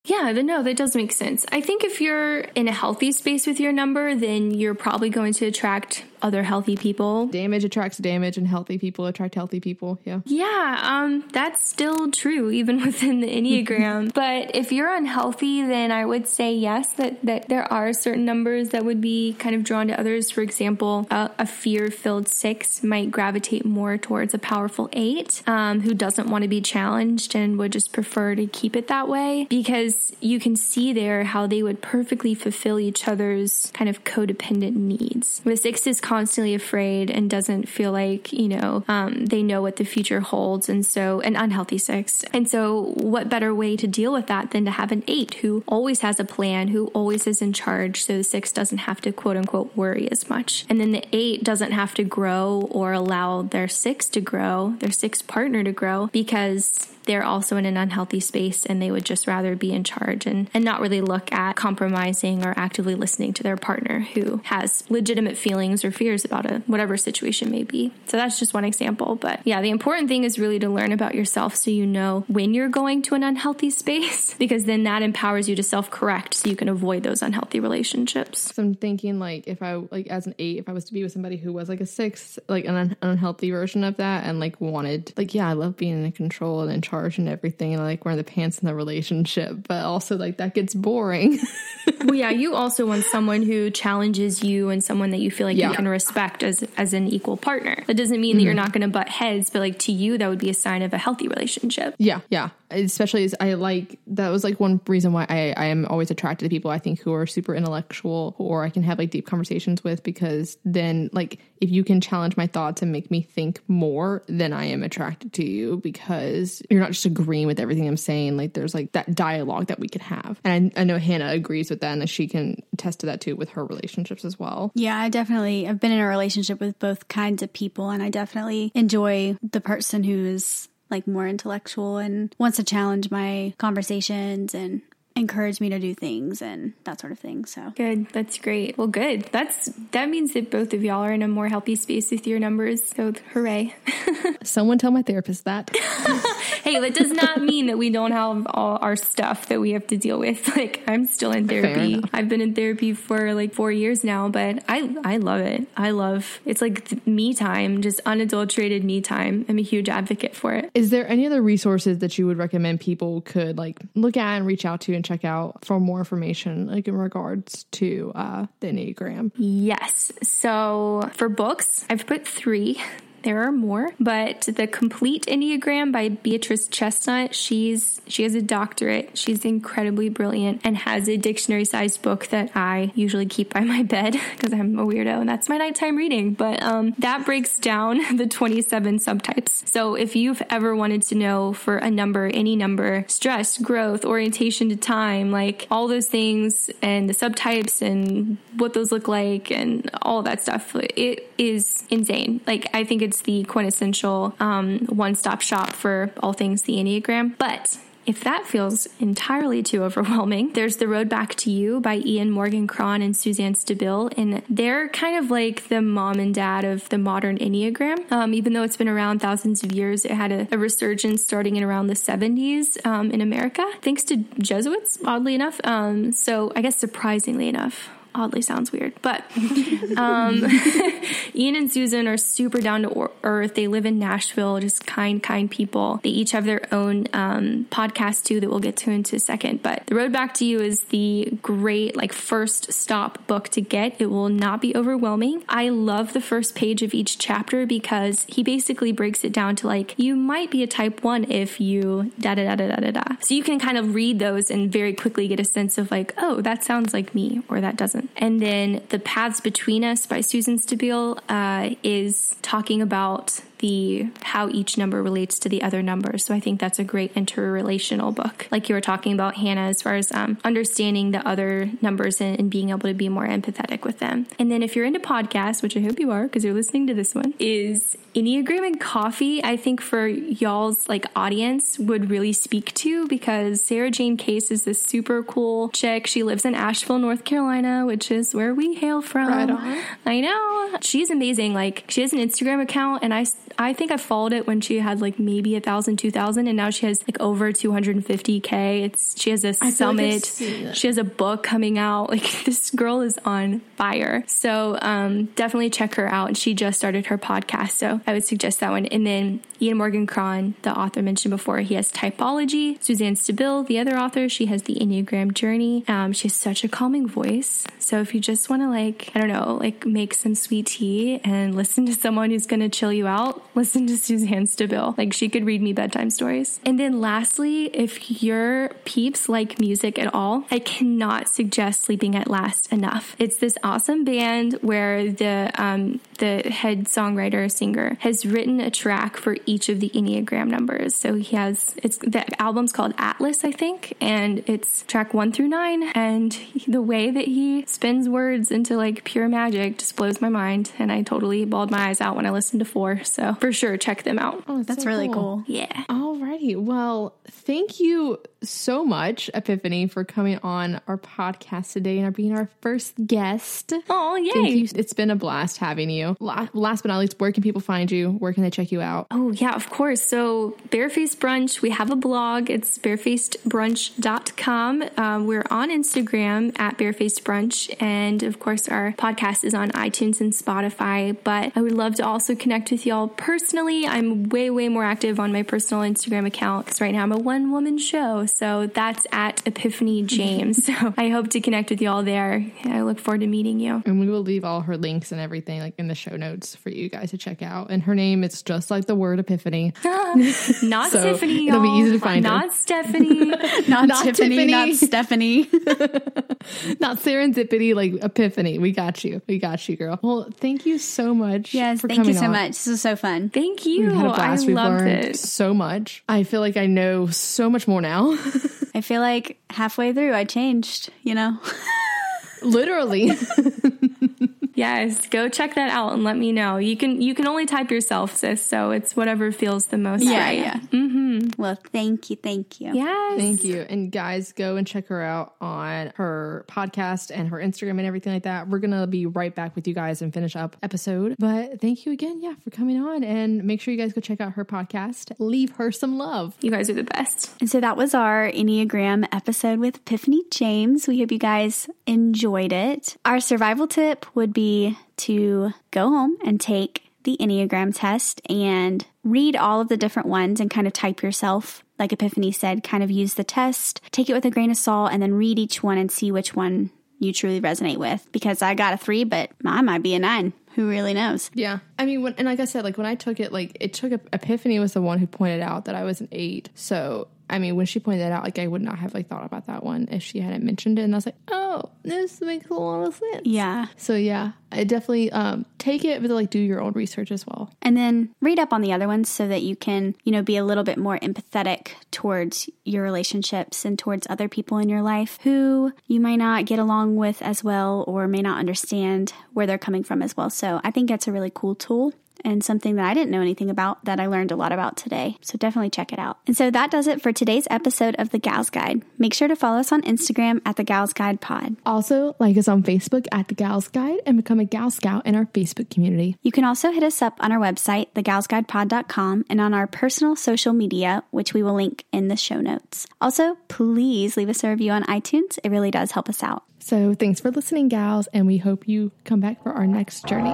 Yeah, no, that does make sense. I think if you're in a healthy space with your number, then you're probably going to attract other healthy people. Damage attracts damage and healthy people attract healthy people. Yeah. Yeah, um that's still true even [LAUGHS] within the Enneagram. [LAUGHS] but if you're unhealthy, then I would say yes that that there are certain numbers that would be kind of drawn to others. For example, a, a fear-filled 6 might gravitate more towards a powerful 8 um, who doesn't want to be challenged and would just prefer to keep it that way because you can see there how they would perfectly fulfill each other's kind of codependent needs. The 6 is constantly afraid and doesn't feel like, you know, um, they know what the future holds. And so, an unhealthy six. And so, what better way to deal with that than to have an eight who always has a plan, who always is in charge. So the six doesn't have to quote unquote worry as much. And then the eight doesn't have to grow or allow their six to grow, their six partner to grow because they're also in an unhealthy space and they would just rather be in charge and, and not really look at compromising or actively listening to their partner who has legitimate feelings or fears about a whatever situation may be. So that's just one example. But yeah, the important thing is really to learn about yourself so you know when you're going to an unhealthy [LAUGHS] space because then that empowers you to self correct so you can avoid those unhealthy relationships. So I'm thinking like if I like as an eight, if I was to be with somebody who was like a six, like an un- unhealthy version of that and like wanted like yeah, I love being in control and in charge charge and everything and I like wearing the pants in the relationship, but also like that gets boring. [LAUGHS] well, yeah, you also want someone who challenges you and someone that you feel like yeah. you can respect as as an equal partner. That doesn't mean mm-hmm. that you're mm-hmm. not going to butt heads, but like to you that would be a sign of a healthy relationship. Yeah, yeah especially as I like that was like one reason why I, I am always attracted to people I think who are super intellectual or I can have like deep conversations with because then like if you can challenge my thoughts and make me think more, then I am attracted to you because you're not just agreeing with everything I'm saying. Like there's like that dialogue that we could have. And I, I know Hannah agrees with that and that she can attest to that too with her relationships as well. Yeah, I definitely I've been in a relationship with both kinds of people and I definitely enjoy the person who's like more intellectual and wants to challenge my conversations and encourage me to do things and that sort of thing. So good. That's great. Well, good. That's that means that both of y'all are in a more healthy space with your numbers. So hooray! [LAUGHS] Someone tell my therapist that. [LAUGHS] hey, that does not mean that we don't have all our stuff that we have to deal with. [LAUGHS] Like I'm still in therapy. I've been in therapy for like four years now, but I I love it. I love it's like me time, just unadulterated me time. I'm a huge advocate for it. Is there any other resources that you would recommend people could like look at and reach out to and check out for more information, like in regards to uh, the Enneagram? Yes. So for books, I've put three there are more, but the Complete Enneagram by Beatrice Chestnut, she's she has a doctorate. She's incredibly brilliant and has a dictionary-sized book that I usually keep by my bed [LAUGHS] because I'm a weirdo and that's my nighttime reading. But um, that breaks down [LAUGHS] the 27 subtypes. So if you've ever wanted to know for a number, any number, stress, growth, orientation to time, like all those things and the subtypes and what those look like and all that stuff, it is insane. Like I think it's it's the quintessential um, one stop shop for all things the Enneagram. But if that feels entirely too overwhelming, there's The Road Back to You by Ian Morgan Cron and Suzanne Stabile. And they're kind of like the mom and dad of the modern Enneagram. Um, even though it's been around thousands of years, it had a, a resurgence starting in around the 70s um, in America, thanks to Jesuits, oddly enough. Um, so I guess surprisingly enough oddly sounds weird, but [LAUGHS] um, [LAUGHS] Ian and Susan are super down to earth. They live in Nashville, just kind, kind people. They each have their own um, podcast too that we'll get to into a second. But The Road Back to You is the great, like, first stop book to get. It will not be overwhelming. I love the first page of each chapter because he basically breaks it down to like, you might be a type one if you da da da da da da. So you can kind of read those and very quickly get a sense of like, oh, that sounds like me or that doesn't. And then The Paths Between Us by Susan Stabile uh, is talking about the how each number relates to the other numbers. So I think that's a great interrelational book. Like you were talking about Hannah, as far as um, understanding the other numbers and, and, being able to be more empathetic with them. And then if you're into podcasts, which I hope you are because you're listening to this one, is Enneagram and coffee. I think for y'all's like audience would really speak to because Sarah Jane Case is this super cool chick. She lives in Asheville, North Carolina, which is where we hail from. Right I know. She's amazing. Like she has an Instagram account and I I think I followed it when she had like maybe a thousand, two thousand, and now she has like over 250k. It's she has a I summit. Like she has a book coming out. [LAUGHS] Like this girl is on fire. So um, definitely check her out. She just started her podcast, so I would suggest that one. And then Ian Morgan Cron, the author mentioned before, he has Typology. Suzanne Stabile, the other author, she has the Enneagram Journey. Um, she has such a calming voice. So if you just want to like, I don't know, like make some sweet tea and [LAUGHS] listen to someone who's going to chill you out, listen to Suzanne Stabile. Like she could read me bedtime stories. And then lastly, if your peeps like music at all, I cannot suggest Sleeping at Last enough. It's this awesome band where the um, the head songwriter singer has written a track for each of the Enneagram numbers. So he has it's the album's called Atlas, I think, and it's track one through nine. And the way that he spins words into like pure magic just blows my mind. And I totally bawled my eyes out when I listened to four. So for sure, check them out. Oh, that's so really cool. cool. Yeah. Alrighty. Well, thank you so much, Epiphany, for coming on our podcast today and being our first guest. Oh, yay. It's been a blast having you. Last but not least, where can people find you? Where can they check you out? Oh, yeah, of course. So, Barefaced Brunch, we have a blog. It's barefacedbrunch.com. Um, we're on Instagram at Barefaced Brunch. And of course, our podcast is on iTunes and Spotify. But I would love to also connect with y'all personally. I'm way, way more active on my personal Instagram account because right now I'm a one woman show. So that's at Epiphany [LAUGHS] James. so I hope to connect with you all there. I look forward to meeting you. And we will leave all her links and everything like in the show notes for you guys to check out. And her name is just like the word Epiphany. [LAUGHS] [LAUGHS] not so Tiffany. It'll be easy to find not her. Stephanie. not, not Tiffany, Tiffany. Not Stephanie. not serendipity, like Epiphany. We got you. We got you, girl. Well, thank you so much. Yes, thank you so on. much. This was so fun. Thank you. We had a blast. I We've learned it. so much. I feel like I know so much more now. I feel like halfway through I changed, you know? Literally. [LAUGHS] yes, go check that out and let me know. You can you can only type yourself, sis. So it's whatever feels the most yeah, right. Yeah. Mm-hmm. Well, thank you, thank you. Yes, thank you. And guys, go and check her out on her podcast and her Instagram and everything like that. We're gonna be right back with you guys and finish up episode. But thank you again, yeah, for coming on. And make sure you guys go check out her podcast. Leave her some love. You guys are the best. And so that was our Enneagram episode with Epiphany James. We hope you guys enjoyed it. Our survival tip would be to go home and take the Enneagram test and read all of the different ones and kind of type yourself. Like Epiphany said, kind of use the test, take it with a grain of salt, and then read each one and see which one you truly resonate with. Because I got a three, but mine might be a nine. Who really knows? Yeah. I mean, when, and like I said, like when I took it, like it took Epiphany was the one who pointed out that I was an eight. So I mean, when she pointed that out, like I would not have like thought about that one if she hadn't mentioned it. And I was like, oh, this makes a lot of sense. Yeah. So yeah, I definitely um, take it, but like do your own research as well. And then read up on the other ones so that you can, you know, be a little bit more empathetic towards your relationships and towards other people in your life who you might not get along with as well or may not understand where they're coming from as well. So I think that's a really cool tool and something that I didn't know anything about that I learned a lot about today. So definitely check it out. And so that does it for today's episode of The Gals Guide. Make sure to follow us on Instagram at The Gals Guide Pod. Also, like us on Facebook at The Gals Guide and become a Gal Scout in our Facebook community. You can also hit us up on our website, thegalsguidepod.com, and on our personal social media, which we will link in the show notes. Also, please leave us a review on iTunes. It really does help us out. So thanks for listening, gals, and we hope you come back for our next journey.